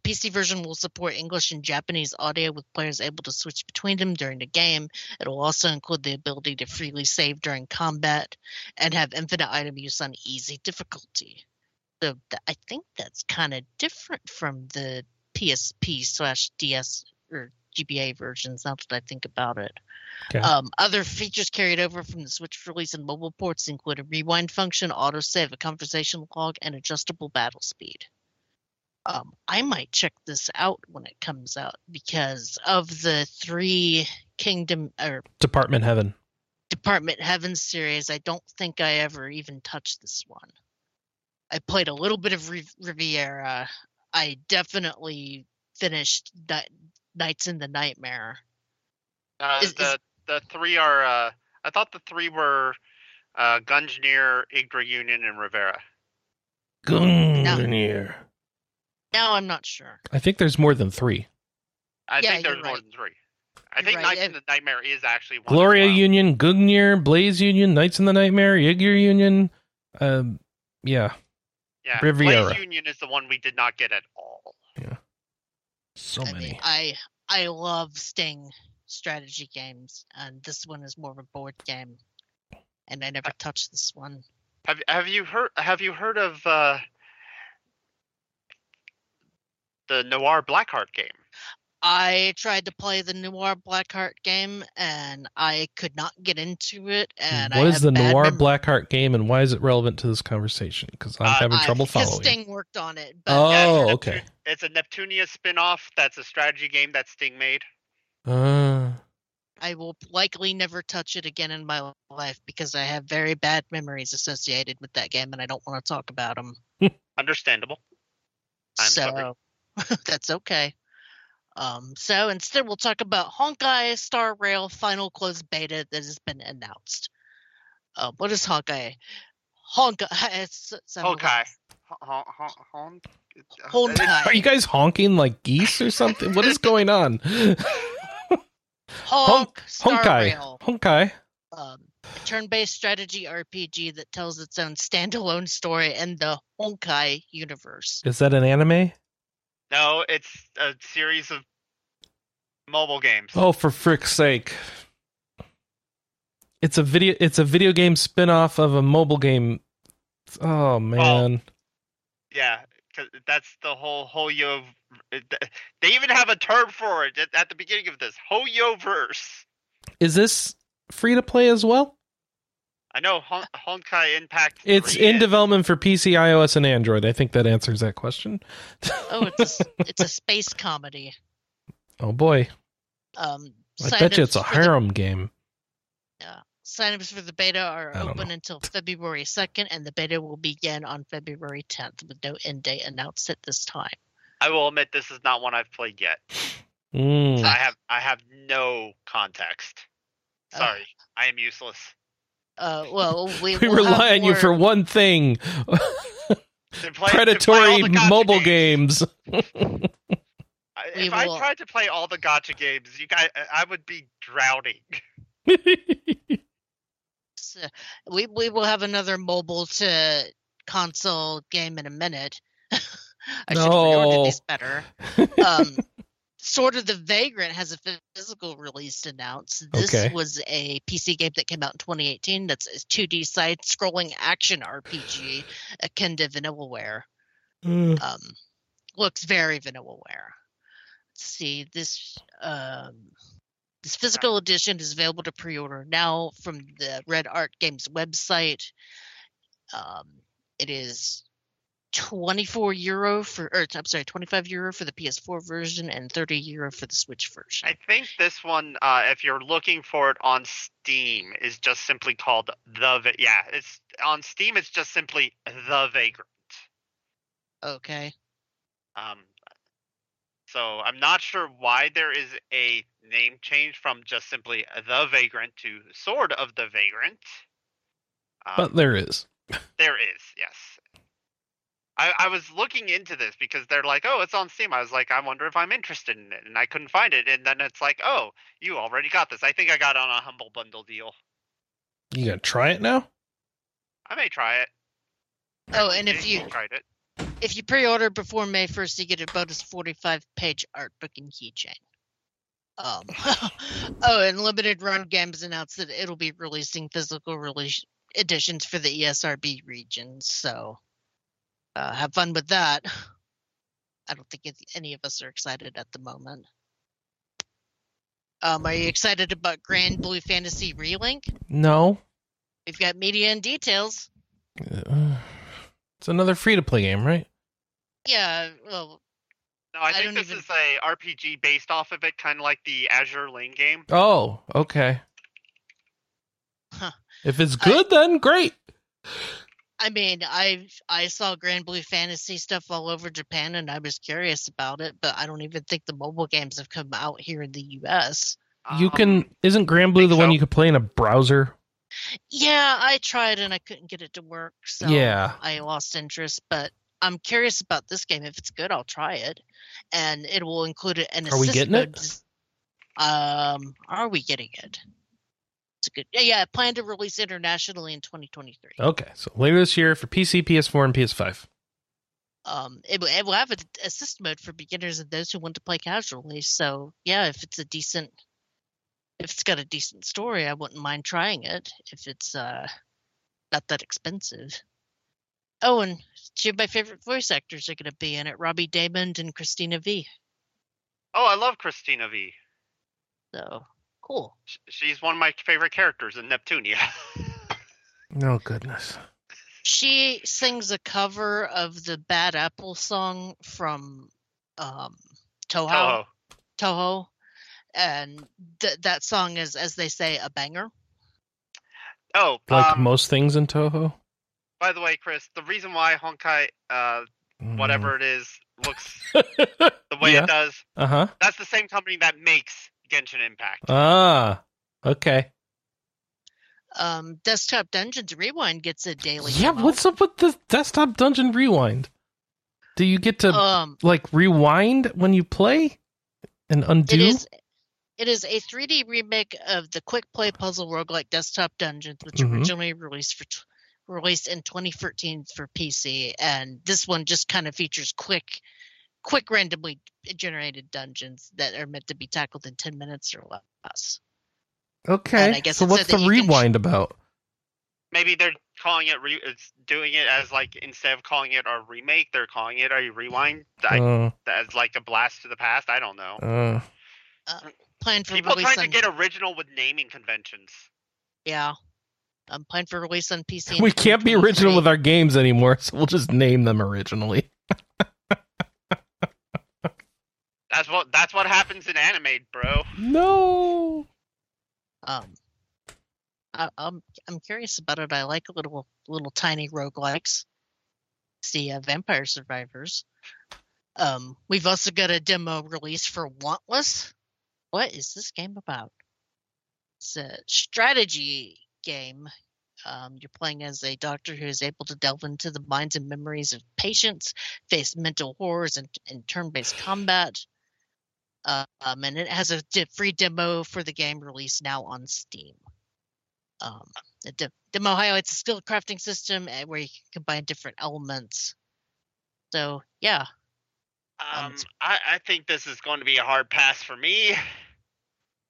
PC version will support English and Japanese audio with players able to switch between them during the game. It will also include the ability to freely save during combat and have infinite item use on easy difficulty. So th- I think that's kind of different from the PSP slash DS or GBA versions. Now that I think about it. Okay. Um, other features carried over from the Switch release and mobile ports include a rewind function, autosave, a conversation log, and adjustable battle speed. Um, I might check this out when it comes out because of the three Kingdom or Department Heaven. Department Heaven series, I don't think I ever even touched this one. I played a little bit of Riviera. I definitely finished Ni- Knights in the Nightmare. Uh, Is- is- the the three are. Uh, I thought the three were uh, Gungnir, Yggdra Union, and Riviera. Gungnir. Now I'm not sure. I think there's more than three. I Yeah, think there's you're more than three. I You're think right, Knights in the Nightmare is actually one. Gloria well. Union, Gungnir, Blaze Union, Knights in the Nightmare, Yggdra Union. Um, yeah, Yeah, Riviera. Blaze Union is the one we did not get at all. Yeah. So I many. mean, I I love Sting strategy games, and this one is more of a board game. And I never touched this one. Have Have you heard Have you heard of uh, the Noire Blackheart game? I tried to play the Noire Blackheart game, and I could not get into it. And I what is the Noire mem- Blackheart game, and why is it relevant to this conversation? Because I'm Uh, having I- trouble 'cause following. Sting worked on it, but Oh, Yeah, it's okay. Neptun- It's a Neptunia spin-off that's a strategy game that Sting made. Uh, I will likely never touch it again in my life because I have very bad memories associated with that game, and I don't want to talk about them. *laughs* Understandable. I'm sorry. So *laughs* that's okay. Um, so instead, we'll talk about Honkai Star Rail Final Close Beta that has been announced. Uh, what is Honkai? Honkai. *laughs* It's, sounded Okay. Hon- hon- hon- uh, Honkai. are you guys honking like geese or something? what is going on? *laughs* Honk Star Honkai. Rail. Honkai. um, turn-based strategy RPG that tells its own standalone story in the Honkai universe. Is that an anime? No, it's a series of mobile games. Oh, for frick's sake! It's a video. It's a video game spin-off of a mobile game. Oh man. Yeah, because that's the whole Hoyo. They even have a term for it at, at the beginning of this HoYoverse. Is this free to play as well? I know Hon- Honkai Impact. It's in is. development for PC, iOS, and Android. I think that answers that question. Oh, *laughs* it's a, it's a space comedy. oh boy, Um, I bet you it's a signups for the- harem game. Signups for the beta are open know. until February 2nd, and the beta will begin on February 10th with no end date announced at this time. I will admit this is not one I've played yet. Mm. I have I have no context. Uh, Sorry, I am useless. Uh, well, we, *laughs* We rely have on you for one thing: play- to play all predatory mobile games. I- We If I tried to play all the gacha games, you guys, I would be drowning. *laughs* uh, we we will have another mobile to console game in a minute. *laughs* I should have No. reordered these better. Um, Sword of the Vagrant has a physical release announced. This Okay. was a PC game that came out in 2018. That's a 2D side-scrolling action RPG akin to Vanillaware. Mm. Um, looks very Vanillaware. Let's see this. Um, this physical edition is available to pre-order now from the Red Art Games website. Um, it is 24 euro for, or I'm sorry, 25 euro for the PS4 version and 30 euro for the Switch version. I think this one, uh, if you're looking for it on Steam, is just simply called the. Va- Yeah, it's on Steam. It's just simply the Vagrant. Okay. Um, so I'm not sure why there is a name change from just simply the Vagrant to Sword of the Vagrant. Um, But there is. There is, yes. I, I was looking into this because they're like, oh, it's on Steam. I was like, I wonder if I'm interested in it, and I couldn't find it. And then it's like, oh, you already got this. I think I got it on a humble bundle deal. You gonna try it now? I may try it. Oh, and if you tried it, if you pre-order before May 1st, you get a bonus 45-page art book and keychain. Um, *laughs* oh, and Limited Run Games announced that it'll be releasing physical release editions for the ESRB regions. So, uh, have fun with that. *sighs* I don't think any of us are excited at the moment. Um, are you excited about Granblue Fantasy Relink? No. We've got media and details. Uh, *sighs* It's another free to play game, right? Yeah, well, No, I I think don't this even- is a RPG based off of it, kind of like the Azur Lane game. Oh, okay. Huh. If it's good, then great. I mean, I I saw Granblue Fantasy stuff all over Japan, and I was curious about it, but I don't even think the mobile games have come out here in the U.S. You Um, can. Isn't Granblue think the one you could play in a browser? Yeah, I tried and I couldn't get it to work, so Yeah. I lost interest. But I'm curious about this game. If it's good, I'll try it, and it will include an Are we getting mode it? Um, are we getting it? It's a good. Yeah, yeah. Plan to release internationally in 2023. Okay, so later this year for PC, PS4, and PS5. um it, will- it will have an assist mode for beginners and those who want to play casually so yeah if it's a decent if it's got a decent story i wouldn't mind trying it if it's uh not that expensive oh and two of my favorite voice actors are going to be in it robbie daymond and christina vee Oh, I love Christina Vee. so cool She's one of my favorite characters in Neptunia. *laughs* Oh goodness. she sings a cover of the bad apple song from um touhou Touhou. Touhou, and th- that song is, as they say, a banger. Oh, Like um, most things in Touhou. by the way, Chris, the reason why Honkai, uh, whatever it is, looks *laughs* the way Yeah. it does, Uh huh. that's the same company that makes Genshin Impact. Ah. Okay. Um, Desktop Dungeons Rewind gets a daily. Yeah. demo. What's up with the desktop dungeon rewind? Do you get to um? like rewind when you play and undo? It is. It is a 3D remake of the quick play puzzle roguelike Desktop Dungeons, which Mhm. originally released for tw- released in 2014 for PC, and this one just kind of features quick, quick randomly generated dungeons that are meant to be tackled in 10 minutes or less. okay. and I guess so what's said the that you can ch- rewind about? Maybe they're calling it, re- it's doing it as like, instead of calling it a remake, they're calling it a rewind I, Uh, as like a blast to the past. I don't know. uh, Planned for People release trying to get original with naming conventions. yeah. I'm planning for release on PC. we can't be original with our games anymore, so we'll just name them originally. That's what that's what happens in anime, bro. No. Um, I, I'm I'm curious about it. I like little little tiny roguelikes. See, uh, Vampire Survivors. Um, we've also got a demo release for Wantless. What is this game about? It's a strategy game. Um, you're playing as a doctor who is able to delve into the minds and memories of patients, face mental horrors, and, and turn-based combat. Um, and it has a di- free demo for the game released now on Steam. Um, the de- demo highlights a skill crafting system uh, where you can combine different elements. So yeah, Um, Um, I, I think this is going to be a hard pass for me.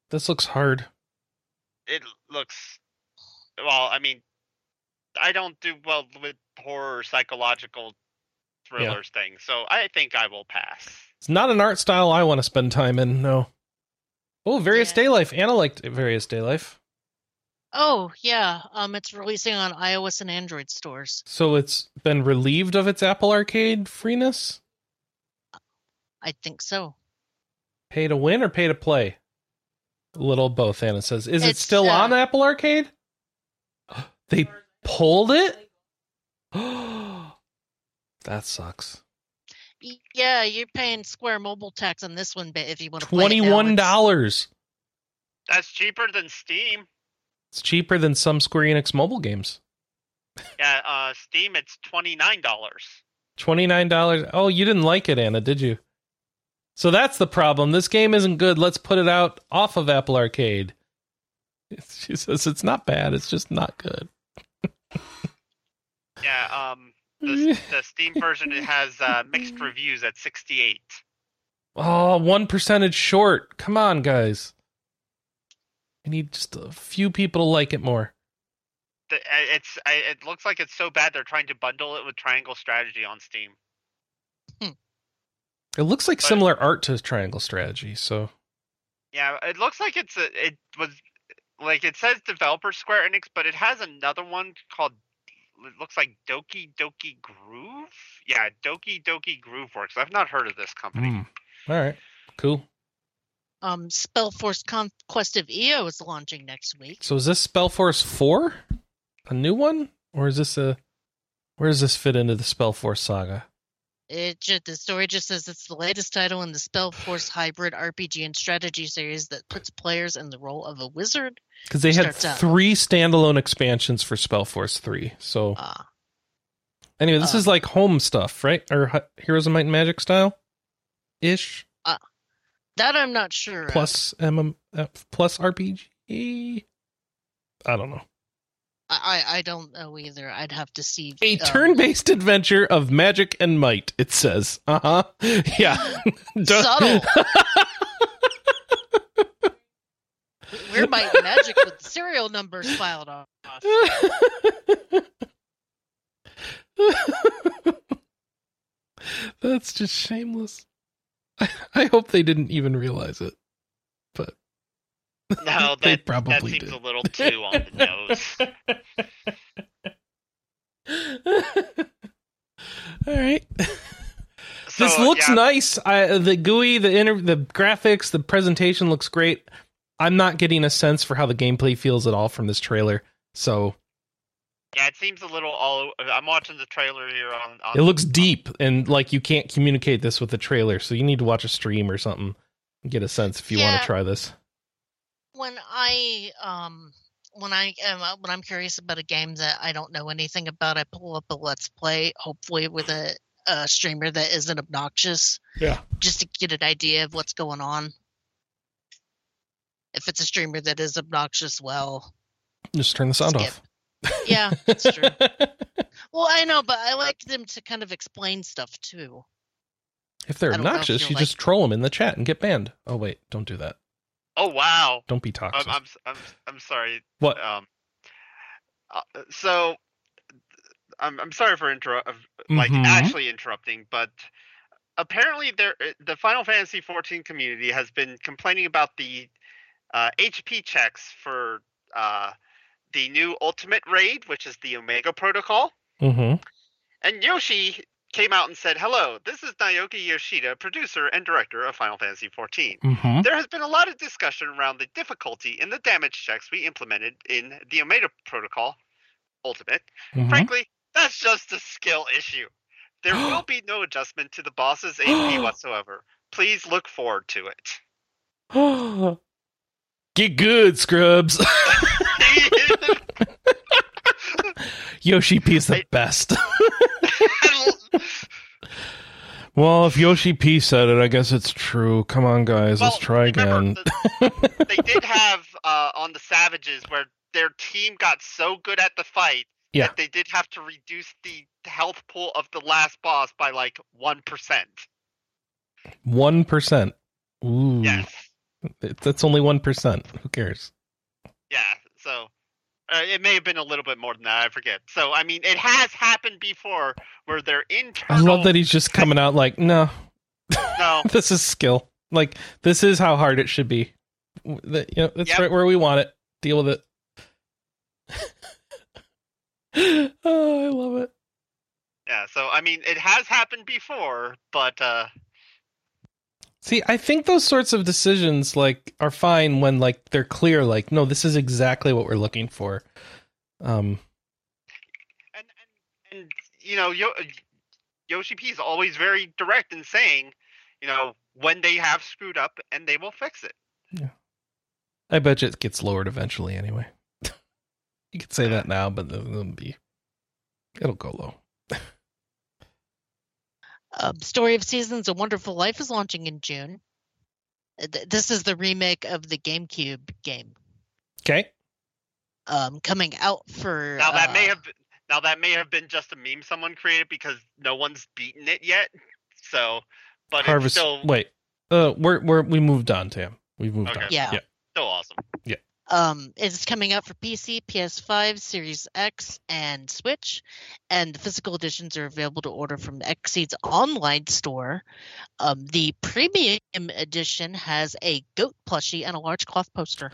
This looks hard. It looks well. I mean, I don't do well with horror psychological thrillers things, so I think I will pass. It's not an art style I want to spend time in. No. Oh, various Yeah. day life. Anna liked Various Daylife. Oh yeah, um, it's releasing on iOS and Android stores. So it's been relieved of its Apple Arcade freeness. I think so. Pay to win or pay to play? A little both. Anna says. Is it still uh, on Apple Arcade? They pulled it. *gasps* that sucks. Y- Yeah, you're paying Square Mobile tax on this one, but if you want to play it Twenty now, one it's- dollars. That's cheaper than Steam. It's cheaper than some Square Enix mobile games. Yeah, uh, Steam it's twenty nine dollars. Twenty nine dollars. Oh, you didn't like it, Anna, did you? So that's the problem. This game isn't good. Let's put it out off of Apple Arcade. *laughs* She says it's not bad. It's just not good. *laughs* Yeah, um, the, *laughs* the Steam version it has uh, mixed reviews at sixty eight. Oh, one percentage short. Come on, guys. I need just a few people to like it more. The, uh, it's I, it looks like it's so bad they're trying to bundle it with Triangle Strategy on Steam. It looks like But- similar art to Triangle Strategy. So Yeah, it looks like it's a, it was like it says developer Square Enix, but it has another one called it looks like Doki Doki Groove. Yeah, Doki Doki Groove Works. I've not heard of this company. hmm. all right, cool. Um, Spellforce Conquest of EO is launching next week. So is this Spellforce four, a new one, or is this a? Where does this fit into the Spellforce saga? It just, the story just says it's the latest title in the Spellforce hybrid RPG and strategy series that puts players in the role of a wizard. Because they had Starts out. three standalone expansions for Spellforce three. So Uh, anyway, this uh, is like home stuff, right? Or Heroes of Might and Magic style, ish. that I'm not sure. Plus MM uh, plus RPG. I don't know. I, I don't know either. I'd have to see. A um, turn-based adventure of magic and might. It says. Uh huh. *laughs* Yeah. *laughs* Subtle. *laughs* Where my magic with serial numbers filed off. That's just shameless. I, I hope they didn't even realize it. No, *laughs* They that that probably seems did. a little too on the nose. *laughs* all right. *laughs* So, this looks yeah, nice. I, the GUI, the inter, the graphics, the presentation looks great. I'm not getting a sense for how the gameplay feels at all from this trailer. So Yeah, it seems a little all. I'm watching the trailer here on. on it looks deep and like you can't communicate this with the trailer. So you need to watch a stream or something and get a sense if you want to try this. When I um when I am uh, when I'm curious about a game that I don't know anything about, I pull up a let's play, hopefully with a, a streamer that isn't obnoxious, Yeah. just to get an idea of what's going on. If it's a streamer that is obnoxious, well, Just turn the sound Skip. off. yeah, *laughs* that's true. well, I know, but I like them to kind of explain stuff too. if they're if obnoxious, you're you like- just troll them in the chat and get banned. Oh wait, don't do that. Oh wow! Don't be I'm toxic. I'm I'm, I'm sorry. what? Um. uh, so, I'm I'm sorry for interrupt like Mhm. actually interrupting, but apparently there the Final Fantasy 14 community has been complaining about the uh, HP checks for uh, the new Ultimate Raid, which is the Omega Protocol. Mm-hmm. And Yoshi came out and said, "Hello, this is Naoki Yoshida, producer and director of Final Fantasy XIV. Mm-hmm. There has been a lot of discussion around the difficulty in the damage checks we implemented in the Omega Protocol Ultimate. Mm-hmm. Frankly, that's just a skill issue. There *gasps* will be no adjustment to the boss's AP *gasps* whatsoever. Please look forward to it. *gasps* Get good, scrubs. *laughs* *laughs* Yoshi P is the I- best. *laughs* *laughs* well, if Yoshi P said it, I guess it's true. Come on, guys, let's try again. the- *laughs* they did have uh, on the Savages where their team got so good at the fight Yeah. that they did have to reduce the health pool of the last boss by like one percent. One percent. Ooh, Yes. That's only one percent. Who cares? Yeah. So uh, it may have been a little bit more than that. I forget. So I mean, it has happened before where their I internal. I love that he's just coming out like, no, No. *laughs* this is skill. Like this is how hard it should be. That you know, that's Yep. right where we want it. Deal with it. *laughs* oh, I love it. Yeah. So I mean, it has happened before, but uh, See, I think those sorts of decisions like are fine when like they're clear. Like, no, this is exactly what we're looking for. Um, and and, and you know, Yo- Yoshi P is always very direct in saying, you know, when they have screwed up, and they will fix it. Yeah, I bet you it gets lowered eventually. Anyway, *laughs* you could say that now, but it'll be it'll go low. *laughs* Um, Story of Seasons: A Wonderful Life is launching in June. Uh, th- This is the remake of the GameCube game, Okay, um, coming out for. Now that may uh, have been, now that may have been just a meme someone created because no one's beaten it yet. So, but Harvest. it's still Wait, uh, we're we're we moved on, Tam. We've moved Okay. on. Yeah. yeah. still awesome. Um, it's coming out for PC, PS5, Series X, and Switch, and the physical editions are available to order from Xseed's online store. Um, the premium edition has a goat plushie and a large cloth poster.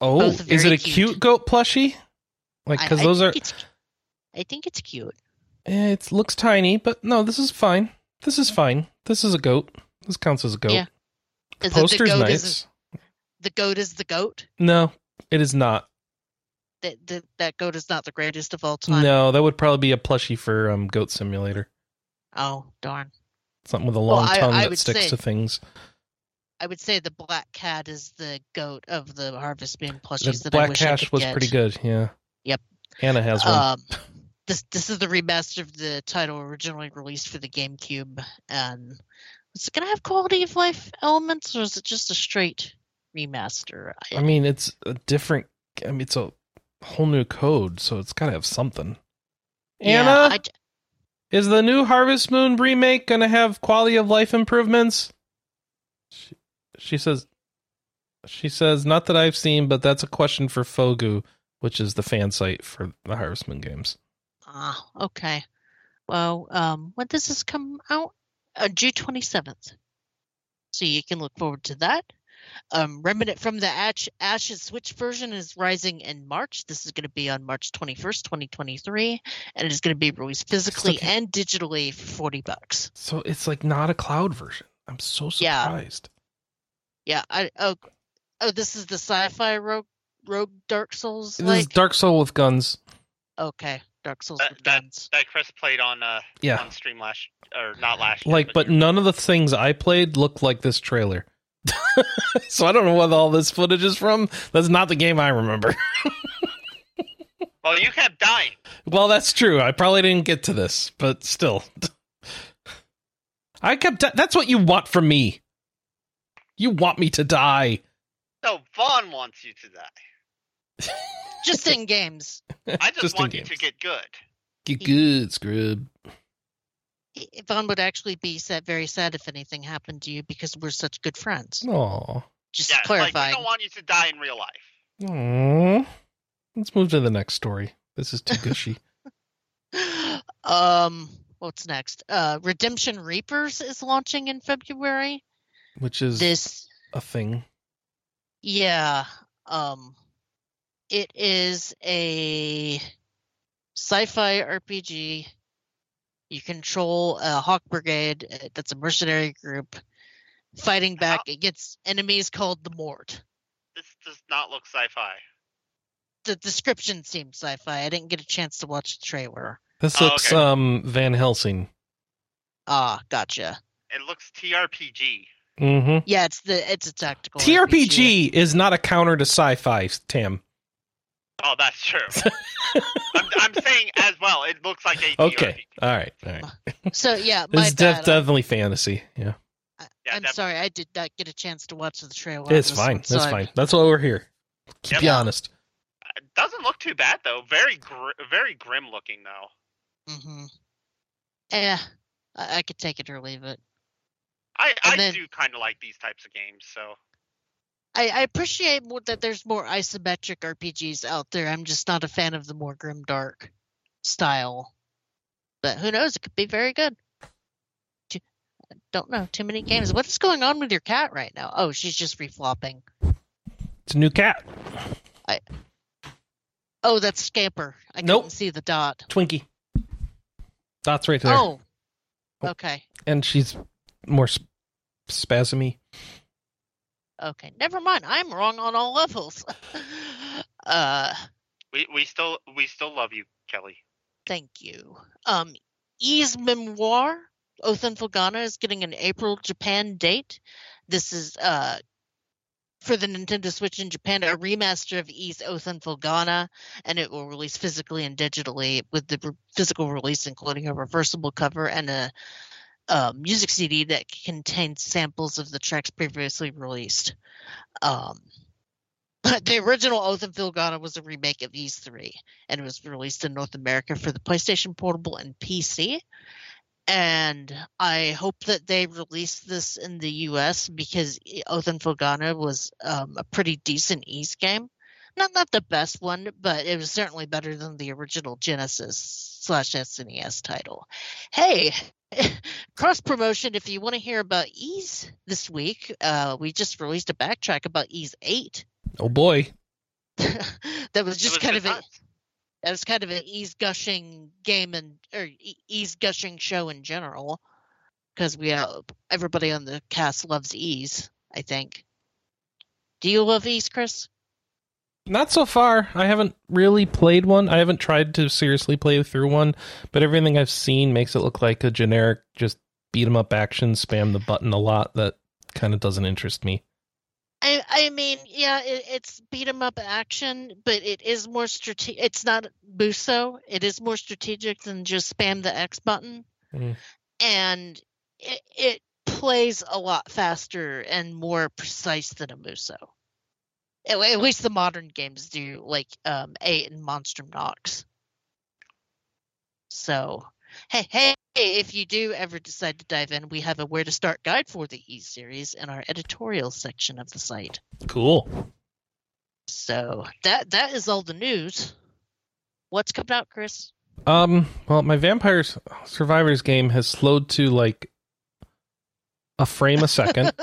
Oh, is it a cute, cute. goat plushie? Like, because those are. I think it's cute. Eh, it looks tiny, but no, this is fine. This is fine. This is a goat. This counts as a goat. Yeah. The poster's goat nice. The goat is the goat. No, it is not. That that that goat is not the greatest of all time. No, that would probably be a plushie for um, Goat Simulator. Oh darn! Something with a long I- tongue I that sticks say- to things. I would say the black cat is the goat of the Harvest Moon The plushies that Black I could was get. pretty good. Yeah. Yep. Anna has one. Um, this this is the remaster of the title originally released for the GameCube, and is it gonna have quality of life elements, or is it just a straight remaster? I mean, it's a different. I mean, it's a whole new code, so it's got to have something. Yeah, Anna, I is the new Harvest Moon remake going to have quality of life improvements? She, she says. She says, "Not that I've seen, but that's a question for Fogu, which is the fan site for the Harvest Moon games." Ah, okay. Well, um, when does this come out? Uh, June twenty seventh. So you can look forward to that. Um, Remnant from the Ash Ashes Switch version is rising in March. This is going to be on March twenty first, twenty twenty three, and it is going to be released physically okay. and digitally for forty bucks. So it's like not a cloud version. I'm so surprised. Yeah. I oh oh this is the sci-fi rogue rogue Dark Souls This is. Dark Soul with guns. Okay, Dark Souls That- with that- guns. that Chris played on uh Yeah. on stream last or not last year, Like, but year- none of the things I played looked like this trailer. *laughs* so I don't know what all this footage is from. That's not the game I remember. *laughs* well, you kept dying. well, that's true. I probably didn't get to this, but still. *laughs* I kept. that's what you want from me. You want me to die. No, Vahn wants you to die. Just in games. I just, Just want you to get good. Get good, scrub. Vahn would actually be sad, very sad if anything happened to you because we're such good friends. Aw. Just Yeah, like clarifying. we don't want you to die in real life. Aw. Let's move to the next story. This is too gushy. *laughs* *laughs* um, what's next? Uh, Redemption Reapers is launching in February. Which is This, a thing. yeah, um, it is a sci-fi RPG. You control a Hawk Brigade. uh, That's a mercenary group fighting back against enemies called the Mort. This does not look sci-fi. The description seems sci-fi. I didn't get a chance to watch the trailer. This Oh, looks okay. um Van Helsing. Ah, gotcha. It looks TRPG. Mm-hmm. Yeah, it's the it's a tactical TRPG is not a counter to sci-fi, Tam. Oh, that's true. *laughs* I'm, I'm saying as well. It looks like a Okay. TRPG. All right. All right. So yeah, This my is def- definitely fantasy. Yeah. I, Yeah, I'm def- sorry, I did not get a chance to watch the trailer. It's fine. That's fine. That's why we're here. Keep Yep. you honest. It doesn't look too bad though. Very gr- very grim looking though. Mm-hmm. Yeah, I, I could take it or leave it. I I then- do kind of like these types of games. So I, I appreciate more that there's more isometric RPGs out there. I'm just not a fan of the more grim dark style. But who knows? It could be very good. Too, I don't know. Too many games. What is going on with your cat right now? Oh, she's just reflopping. It's a new cat. I. Oh, that's Scamper. I Nope. couldn't see the dot. Twinkie. That's right there. Oh. Oh. Okay. And she's more sp- spasmy. Okay. Never mind. I'm wrong on all levels. *laughs* uh we we still we still love you, Kelley. thank you. Um Ys Memoire, Othan Fulgana is getting an April Japan date. This is uh for the Nintendo Switch in Japan, a remaster of Ys Oath in Felghana, and it will release physically and digitally with the re- physical release including a reversible cover and a uh, music CD that contains samples of the tracks previously released. Um, the original Oath and Felghana was a remake of Ys 3, and it was released in North America for the PlayStation Portable and PC. and I hope that they release this in the U.S. because Oath and Felghana was um, a pretty decent Ys game. Not not the best one, but it was certainly better than the original Genesis slash SNES title. Hey, *laughs* cross promotion. If you want to hear about Ys this week, uh, we just released a backtrack about Ys Eight. Oh boy. *laughs* that was just was kind of a, that was kind of an Ys gushing game and or Ys gushing show in general because we uh, everybody on the cast loves Ys i think do you love Ys chris Not so far. I haven't really played one. I haven't tried to seriously play through one, but everything I've seen makes it look like a generic just beat 'em up action, spam the button a lot that kind of doesn't interest me. i i mean yeah it, it's beat 'em up action but it is more strategic it's not muso it is more strategic than just spam the x button Mm. and it, it plays a lot faster and more precise than a muso at, at least the modern games do like um eight and Monstrum Nox so hey hey if you do ever decide to dive in we have a where to start guide for the e series in our editorial section of the site Cool. so that that is all the news what's coming out chris Um, well, my Vampire Survivors game has slowed to like a frame a second. *laughs*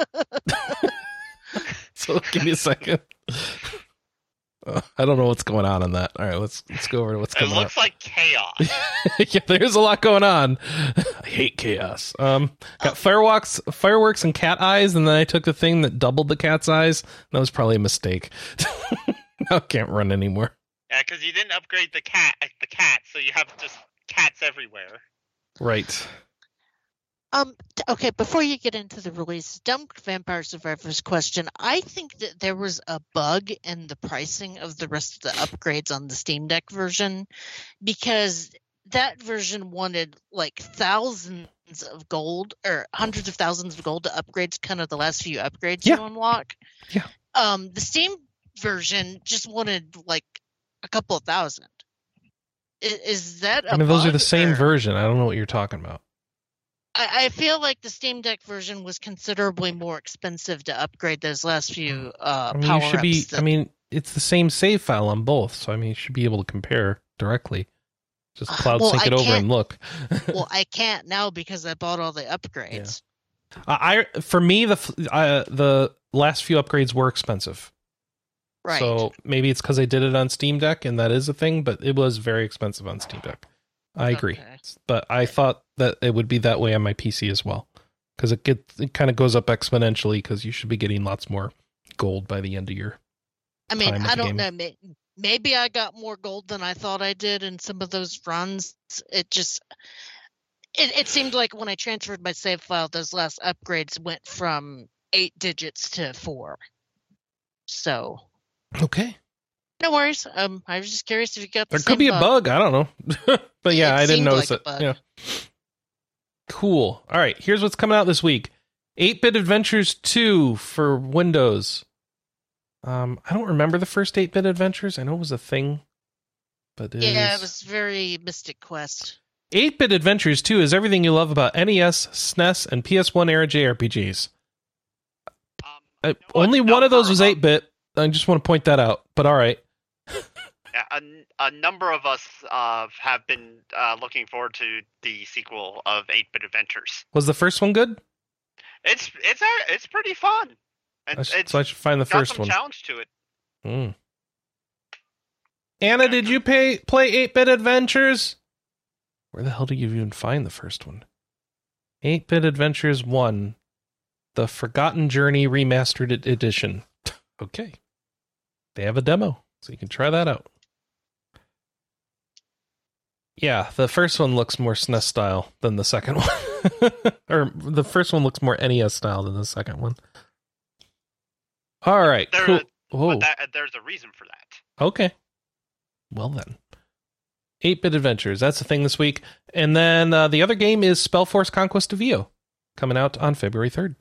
*laughs* so give me a second. Uh, I don't know what's going on in that. All right, let's let's go over to what's going on. It coming up. looks like chaos. *laughs* yeah, there's a lot going on. I hate chaos. Um, got fireworks, fireworks, and cat eyes, and then I took the thing that doubled the cat's eyes. That was probably a mistake. *laughs* I can't run anymore. yeah, because you didn't upgrade the cat, the cat, so you have just cats everywhere. Right. Um. Okay. Before you get into the release, dumb Vampire Survivors question. I think that there was a bug in the pricing of the rest of the upgrades on the Steam Deck version, because that version wanted like thousands of gold or hundreds of thousands of gold to upgrade kind of the last few upgrades Yeah. you unlock. Yeah. Um. The Steam version just wanted like a couple of thousand. I- Is that? I I mean, those are the same version. I don't know what you're talking about. I, I feel like the Steam Deck version was considerably more expensive to upgrade those last few uh, I mean, power you should be. ups. I mean, it's the same save file on both, so I mean, you should be able to compare directly. Just Uh, cloud well, sync I it over and look. well, *laughs* I can't now because I bought all the upgrades. I I- for me the uh, the last few upgrades were expensive. Right. So maybe it's because I did it on Steam Deck and that is a thing, but it was very expensive on Steam Deck. I agree, Okay. but I thought that it would be that way on my PC as well because it get it kind of goes up exponentially because you should be getting lots more gold by the end of your. I mean, I don't game. know. Maybe I got more gold than I thought I did in some of those runs. It just. It, it seemed like when I transferred my save file, those last upgrades went from eight digits to four. So Okay, no worries. Um, I was just curious if you got. The there could same be a bug. I don't know, *laughs* but yeah, It I didn't notice like it. a bug. Yeah. Cool. All right, here's what's coming out this week: Eight Bit Adventures Two for Windows. Um, I don't remember the first Eight Bit Adventures. I know it was a thing, but it Yeah, is- it was very Mystic Quest. 8 Bit Adventures 2 is everything you love about NES, SNES, and PS1 era JRPGs. Um, Uh, you know what? only one of those was 8 bit. I just want to point that out, but alright. Yeah, a, a number of us uh, have been uh, looking forward to the sequel of 8-Bit Adventures. Was the first one good? It's it's a- it's pretty fun. I it's so I should find the first one. challenge to it. Hmm. Anna, did you pay, play 8 Bit Adventures? Where the hell do you even find the first one? 8 Bit Adventures 1, The Forgotten Journey Remastered Edition. *laughs* okay. They have a demo, so you can try that out. Yeah, the first one looks more SNES style than the second *laughs* one. or the first one looks more NES style than the second one. All right, There- cool. Whoa. But that, there's a reason for that. Okay. Well then. 8 bit adventures. That's the thing this week. And then uh, the other game is Spellforce Conquest of Eo, coming out on February 3rd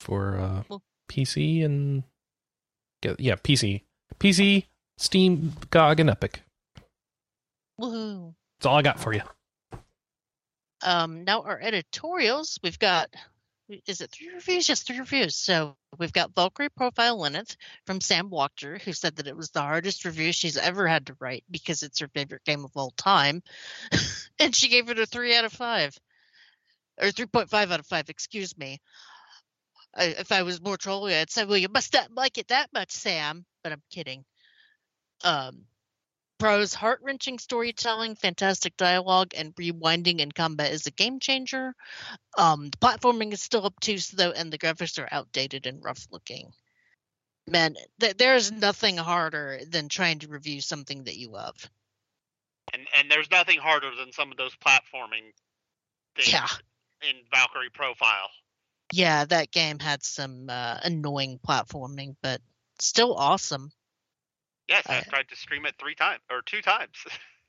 for uh, Cool. PC and. Yeah, yeah, PC. PC, Steam, GOG, and Epic. Woohoo! That's all I got for you. Um, now our editorials, we've got is it three reviews? Yes, three reviews. So we've got Valkyrie Profile Lenneth from Sam Walker, who said that it was the hardest review she's ever had to write because it's her favorite game of all time. *laughs* and she gave it a three out of five. Or 3.5 out of five, excuse me. I, if I was more trolly, I'd say, well, you must not like it that much, Sam. But I'm kidding. Um, Pro's heart wrenching storytelling, fantastic dialogue, and rewinding in combat is a game changer. Um, the platforming is still obtuse, though, and the graphics are outdated and rough looking. Man, th- there's nothing harder than trying to review something that you love. And and there's nothing harder than some of those platforming things Yeah. in Valkyrie Profile. Yeah, that game had some uh, annoying platforming, but still awesome. Yes, I- I've tried to stream it three times or two times.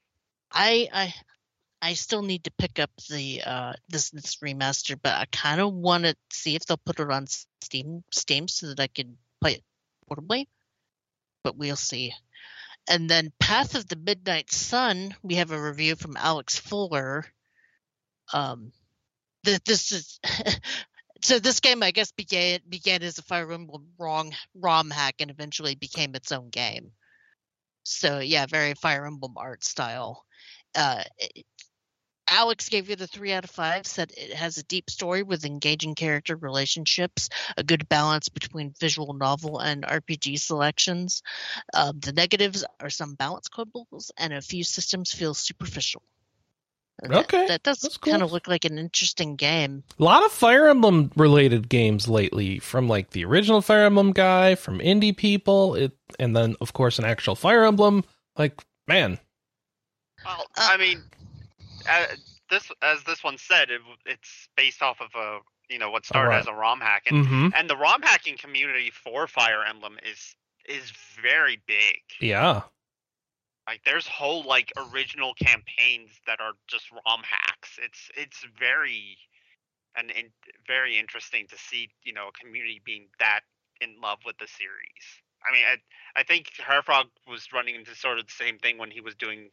*laughs* I I I still need to pick up the uh this this remaster, but I kind of want to see if they'll put it on Steam Steam so that I can play it portably. But we'll see. And then Path of the Midnight Sun, we have a review from Alex Fuller. Um, that this is *laughs* so this game I guess began began as a Fire Emblem wrong ROM hack and eventually became its own game. So yeah, very Fire Emblem art style. Uh, Alex gave it a three out of five. Said it has a deep story with engaging character relationships, a good balance between visual novel and RPG selections. Um, the negatives are some balance quibbles, and a few systems feel superficial. And that- Okay, that, does that's kind cool. of look like an interesting game. A lot of Fire Emblem related games lately, from like the original Fire Emblem guy, from indie people, it, and then of course an actual Fire Emblem. Like, man, well, Uh, I mean, uh, this as this one said, it, it's based off of a you know what started right. as a ROM hack, and hmm and the ROM hacking community for Fire Emblem is is very big. yeah, Like there's whole like original campaigns that are just ROM hacks. It's it's very and, very interesting to see you know a community being that in love with the series. I mean, I I think Herfrog was running into sort of the same thing when he was doing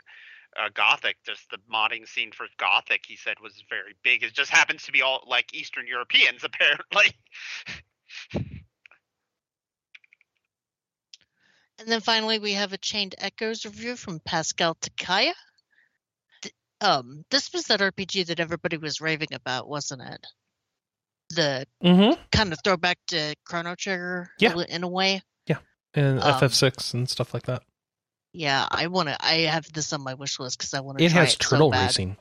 uh, Gothic. Just the modding scene for Gothic, he said, was very big. It just happens to be all like Eastern Europeans, *laughs* apparently. And then finally, we have a Chained Echoes review from Pascal Tekaia. Th- Um, this was that RPG that everybody was raving about, wasn't it? The hmm kind of throwback to Chrono Trigger, Yeah. in a way. Yeah, and Um, FF6 and stuff like that. Yeah, I want to. I have this on my wish list because I want to. It try has it turtle so bad. racing.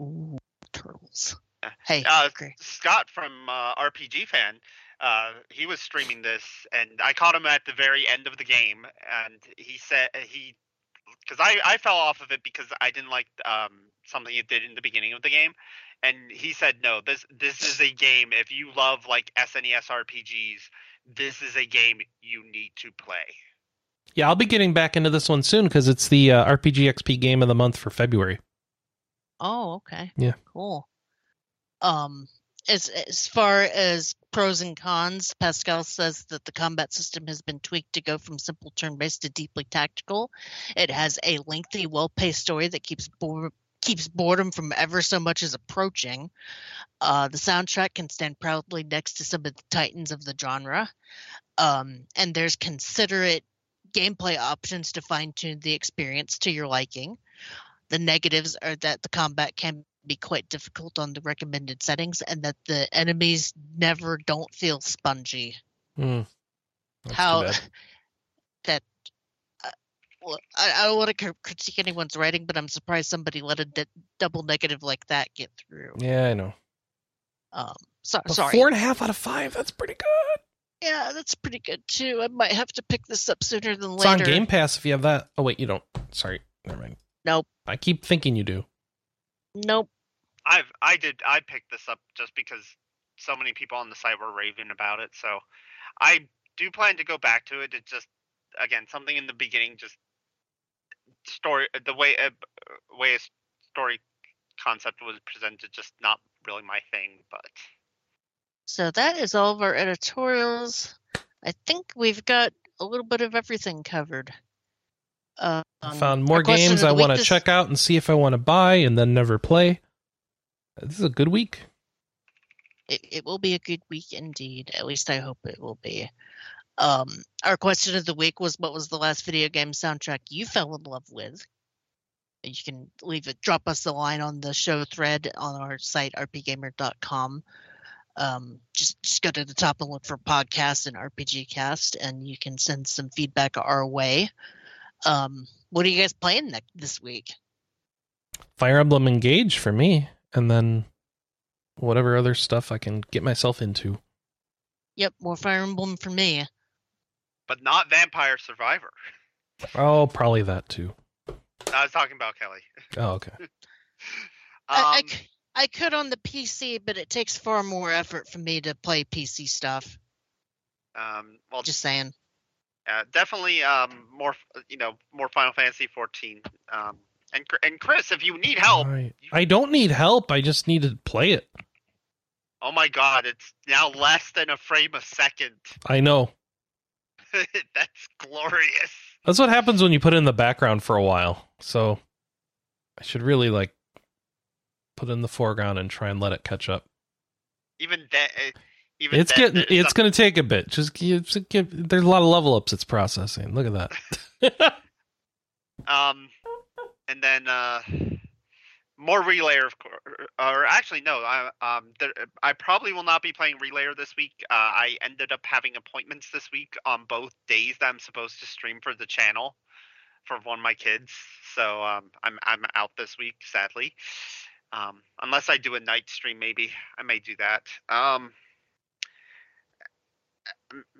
Ooh, turtles. Uh, Hey, Uh, agree. Scott from uh, RPG fan, uh, he was streaming this, and I caught him at the very end of the game, and he said he, because I I fell off of it because I didn't like um something it did in the beginning of the game, and he said no, this this is a game if you love like SNES RPGs, this is a game you need to play. Yeah, I'll be getting back into this one soon because it's the uh, RPG XP game of the month for February. Oh, okay. Yeah. Cool. Um, as as far as pros and cons, Pascal says that the combat system has been tweaked to go from simple turn-based to deeply tactical. It has a lengthy, well-paced story that keeps bore- keeps boredom from ever so much as approaching. Uh, the soundtrack can stand proudly next to some of the titans of the genre. Um, and there's considerate gameplay options to fine-tune the experience to your liking. The negatives are that the combat can be quite difficult on the recommended settings and that the enemies never don't feel spongy. Too How *laughs* that uh, well, I, I don't want to critique anyone's writing, but I'm surprised somebody let a d- double negative like that get through. Yeah, I know. Um, so, sorry. Four and a half out of five. That's pretty good. yeah, that's pretty good too. I might have to pick this up sooner than It's later. on Game Pass if you have that. Oh wait, you don't. Sorry, never mind. Nope. I keep thinking you do. Nope. I've I did I picked this up just because so many people on the site were raving about it. So I do plan to go back to it. It's just again something in the beginning, just story the way uh, way a story concept was presented, just not really my thing. But So that is all of our editorials. I think we've got a little bit of everything covered. Um, I found more games I want to this- check out and see if I want to buy and then never play. This is a good week. It, it will be a good week indeed. At least I hope it will be. Um, our question of the week was what was the last video game soundtrack you fell in love with? You can leave it, drop us a line on the show thread on our site, rpgamer.com. Um, just, just go to the top and look for podcast and RPG cast, and you can send some feedback our way. Um, what are you guys playing next, this week? Fire Emblem Engage for me, and then whatever other stuff I can get myself into. Yep, more Fire Emblem for me. But not Vampire Survivor. Oh, probably that too. I was talking about Kelley. Oh, okay. *laughs* I, I Um, c- I could on the PC, but it takes far more effort for me to play PC stuff. um, well, Just saying. uh, definitely um, more, you know, more Final Fantasy 14. Um, and and Chris, if you need help, I, I don't need help. I just need to play it. oh my God, it's now less than a frame a second. *laughs* I know. That's glorious. That's what happens when you put it in the background for a while. So I should really like put it in the foreground and try and let it catch up. Even that, even It's then, getting it's some- going to take a bit. Just give, just give there's a lot of level ups it's processing. Look at that. *laughs* Um, and then uh, more relayer, of course. Or actually, no. I um, there, I probably will not be playing relayer this week. Uh, I ended up having appointments this week on both days that I'm supposed to stream for the channel for one of my kids. So um, I'm I'm out this week, sadly. Um, unless I do a night stream, maybe I may do that. Um,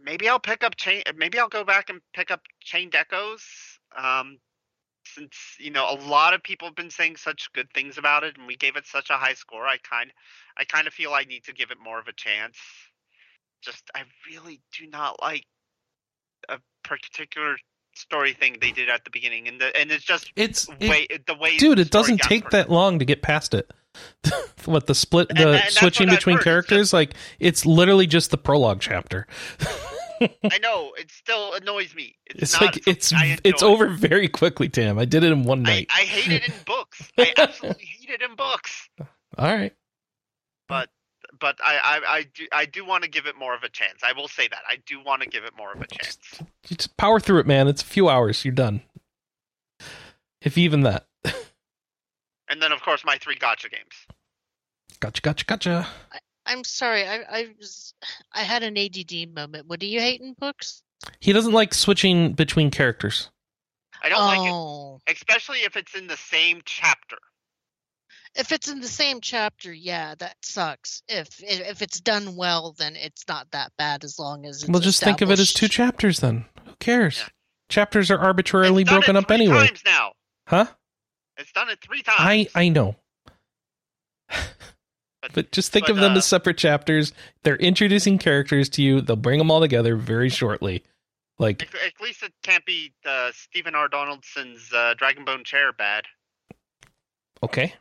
maybe I'll pick up chain. Maybe I'll go back and pick up Chained Echoes. Um, since you know a lot of people have been saying such good things about it, and we gave it such a high score, I kind I kind of feel I need to give it more of a chance. Just I really do not like a particular story thing they did at the beginning, and the, and it's just it's it- way the way dude, it doesn't take that long to get past it. *laughs* what the split, the and that's switching between heard, characters, like it's literally just the prologue chapter. *laughs* *laughs* I know it still annoys me. It's, It's not like it's it's over very quickly, Tam. I did it in one night. I hate it in *laughs* books. I absolutely hate it in books. All right. but I, I, I do I do want to give it more of a chance. I will say that I do want to give it more of a chance. You just power through it, man. It's a few hours. You're done. If even that. *laughs* And then of course my three gacha games. Gotcha, gotcha, gotcha. I'm sorry. I I was *sighs* I had an ADD moment. What do you hate in books? He doesn't like switching between characters. I don't like it, oh, especially if it's in the same chapter. if it's in the same chapter, yeah, that sucks. If if if it's done well, then it's not that bad as long as it's well, just think of it as two chapters then. Who cares? Yeah. Chapters are arbitrarily It's done broken it up three anyway. Times now. Huh? It's done it three times. I I know. *sighs* *laughs* But just think but, of them uh, as separate chapters. They're introducing characters to you. They'll bring them all together very shortly. Like At, at least it can't be uh, Stephen R. Donaldson's uh, Dragonbone chair bad. okay.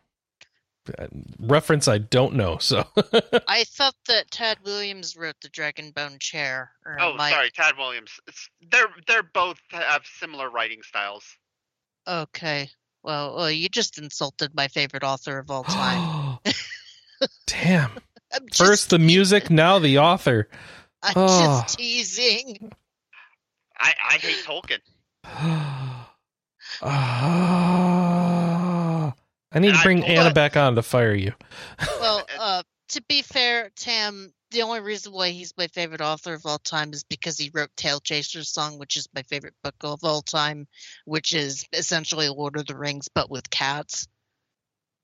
Uh, Reference I don't know, so *laughs* I thought that Tad Williams wrote the Dragonbone chair. Or Oh, am I- sorry, Tad Williams. It's, they're they're both have similar writing styles. Okay. Well, well, you just insulted my favorite author of all time. *gasps* *gasps* *gasps* Damn. *laughs* First the music, now the author. I'm Oh. just teasing. I I hate Tolkien. Ah. *sighs* I need And to bring pulled Anna up- back on to fire you. Well, *laughs* uh, to be fair, Tam, the only reason why he's my favorite author of all time is because he wrote Tail Chaser's Song, which is my favorite book of all time, which is essentially Lord of the Rings but with cats.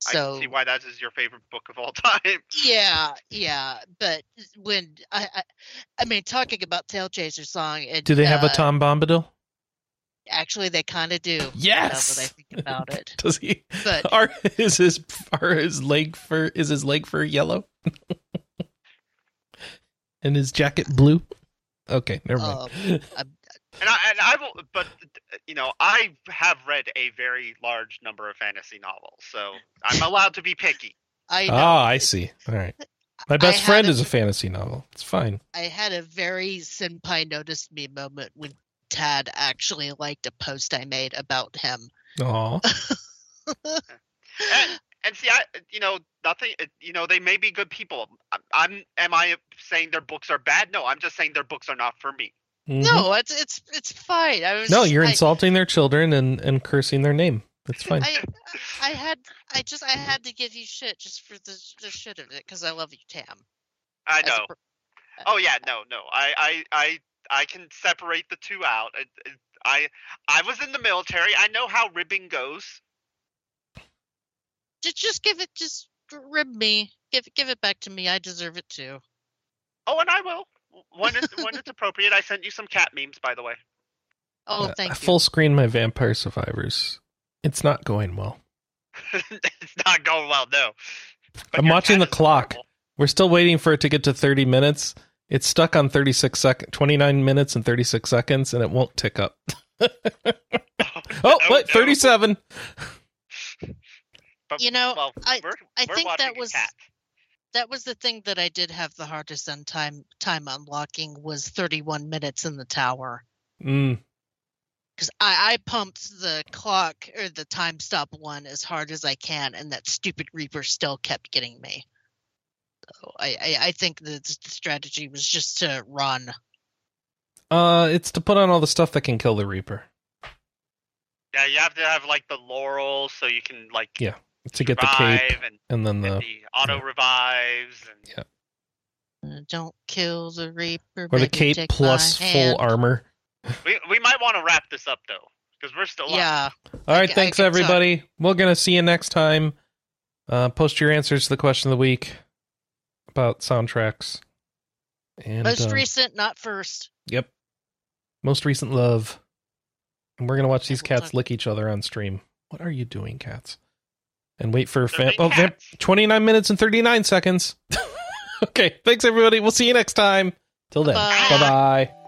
I So can see why that is your favorite book of all *laughs* time. yeah, yeah, but when I, I, I mean, talking about Tail Chaser Song, it, Do they have a uh, Tom Bombadil? Actually, they kind of do. Now Yes. that I think about it, *laughs* Does he? but Are is his are his leg fur is his leg fur yellow? *laughs* and his jacket blue? Okay, never mind. And I and I will, but you know, I have read a very large number of fantasy novels, so I'm allowed to be picky. *laughs* I know Ah, I see. All right. *laughs* My best had friend a- is a fantasy novel. It's fine. I had a very senpai noticed me moment when Tad actually liked a post I made about him. Aw. *laughs* And, and see, I you know nothing. You know they may be good people. I'm, I'm am I saying their books are bad? No, I'm just saying their books are not for me. Mhm. No, it's it's it's fine. I was no, you're I, insulting their children and and cursing their name. That's fine. I I had I just I had to give you shit just for the the shit of it because I love you, Tam. I as a know. per- Oh yeah, no, no. I I I I can separate the two out. It, it, I I was in the military. I know how ribbing goes. Just just give it just rib me. Give give it back to me. I deserve it too. Oh, and I will when it's when it's appropriate. I sent you some cat memes, by the way. Oh, Uh, thank I you. full screen my Vampire Survivors. It's not going well. *laughs* it's not going well, no. But I'm watching the clock. adorable. We're still waiting for it to get to 30 minutes. It's stuck on 36 seconds, 29 minutes and 36 seconds, and it won't tick up. *laughs* *laughs* oh, no, wait, no. 37. But, You know, well, I- we're, I we're think that was- cat. That was the thing that I did have the hardest on time time unlocking was 31 minutes in the tower Mm, because I, I pumped the clock or the time stop one as hard as I can, and that stupid Reaper still kept getting me. So I, I, I think the, the strategy was just to run. uh, it's to put on all the stuff that can kill the Reaper Yeah, you have to have like the laurel so you can like Yeah, to get the cape and, and then and the the auto revives and Uh, Don't kill the Reaper. or the cape plus full hand. armor. we we might want to wrap this up though because we're still on. Yeah. All right, I thanks can talk. everybody. We're gonna see you next time. Uh, post your answers to the question of the week about soundtracks. And Most uh, recent, not first. Yep. Most recent love. And we're gonna watch these we'll cats talk- lick each other on stream. What are you doing, cats? And wait for fam- oh, vamp- 29 minutes and 39 seconds. *laughs* okay, thanks everybody. We'll see you next time. Till then. Bye. Bye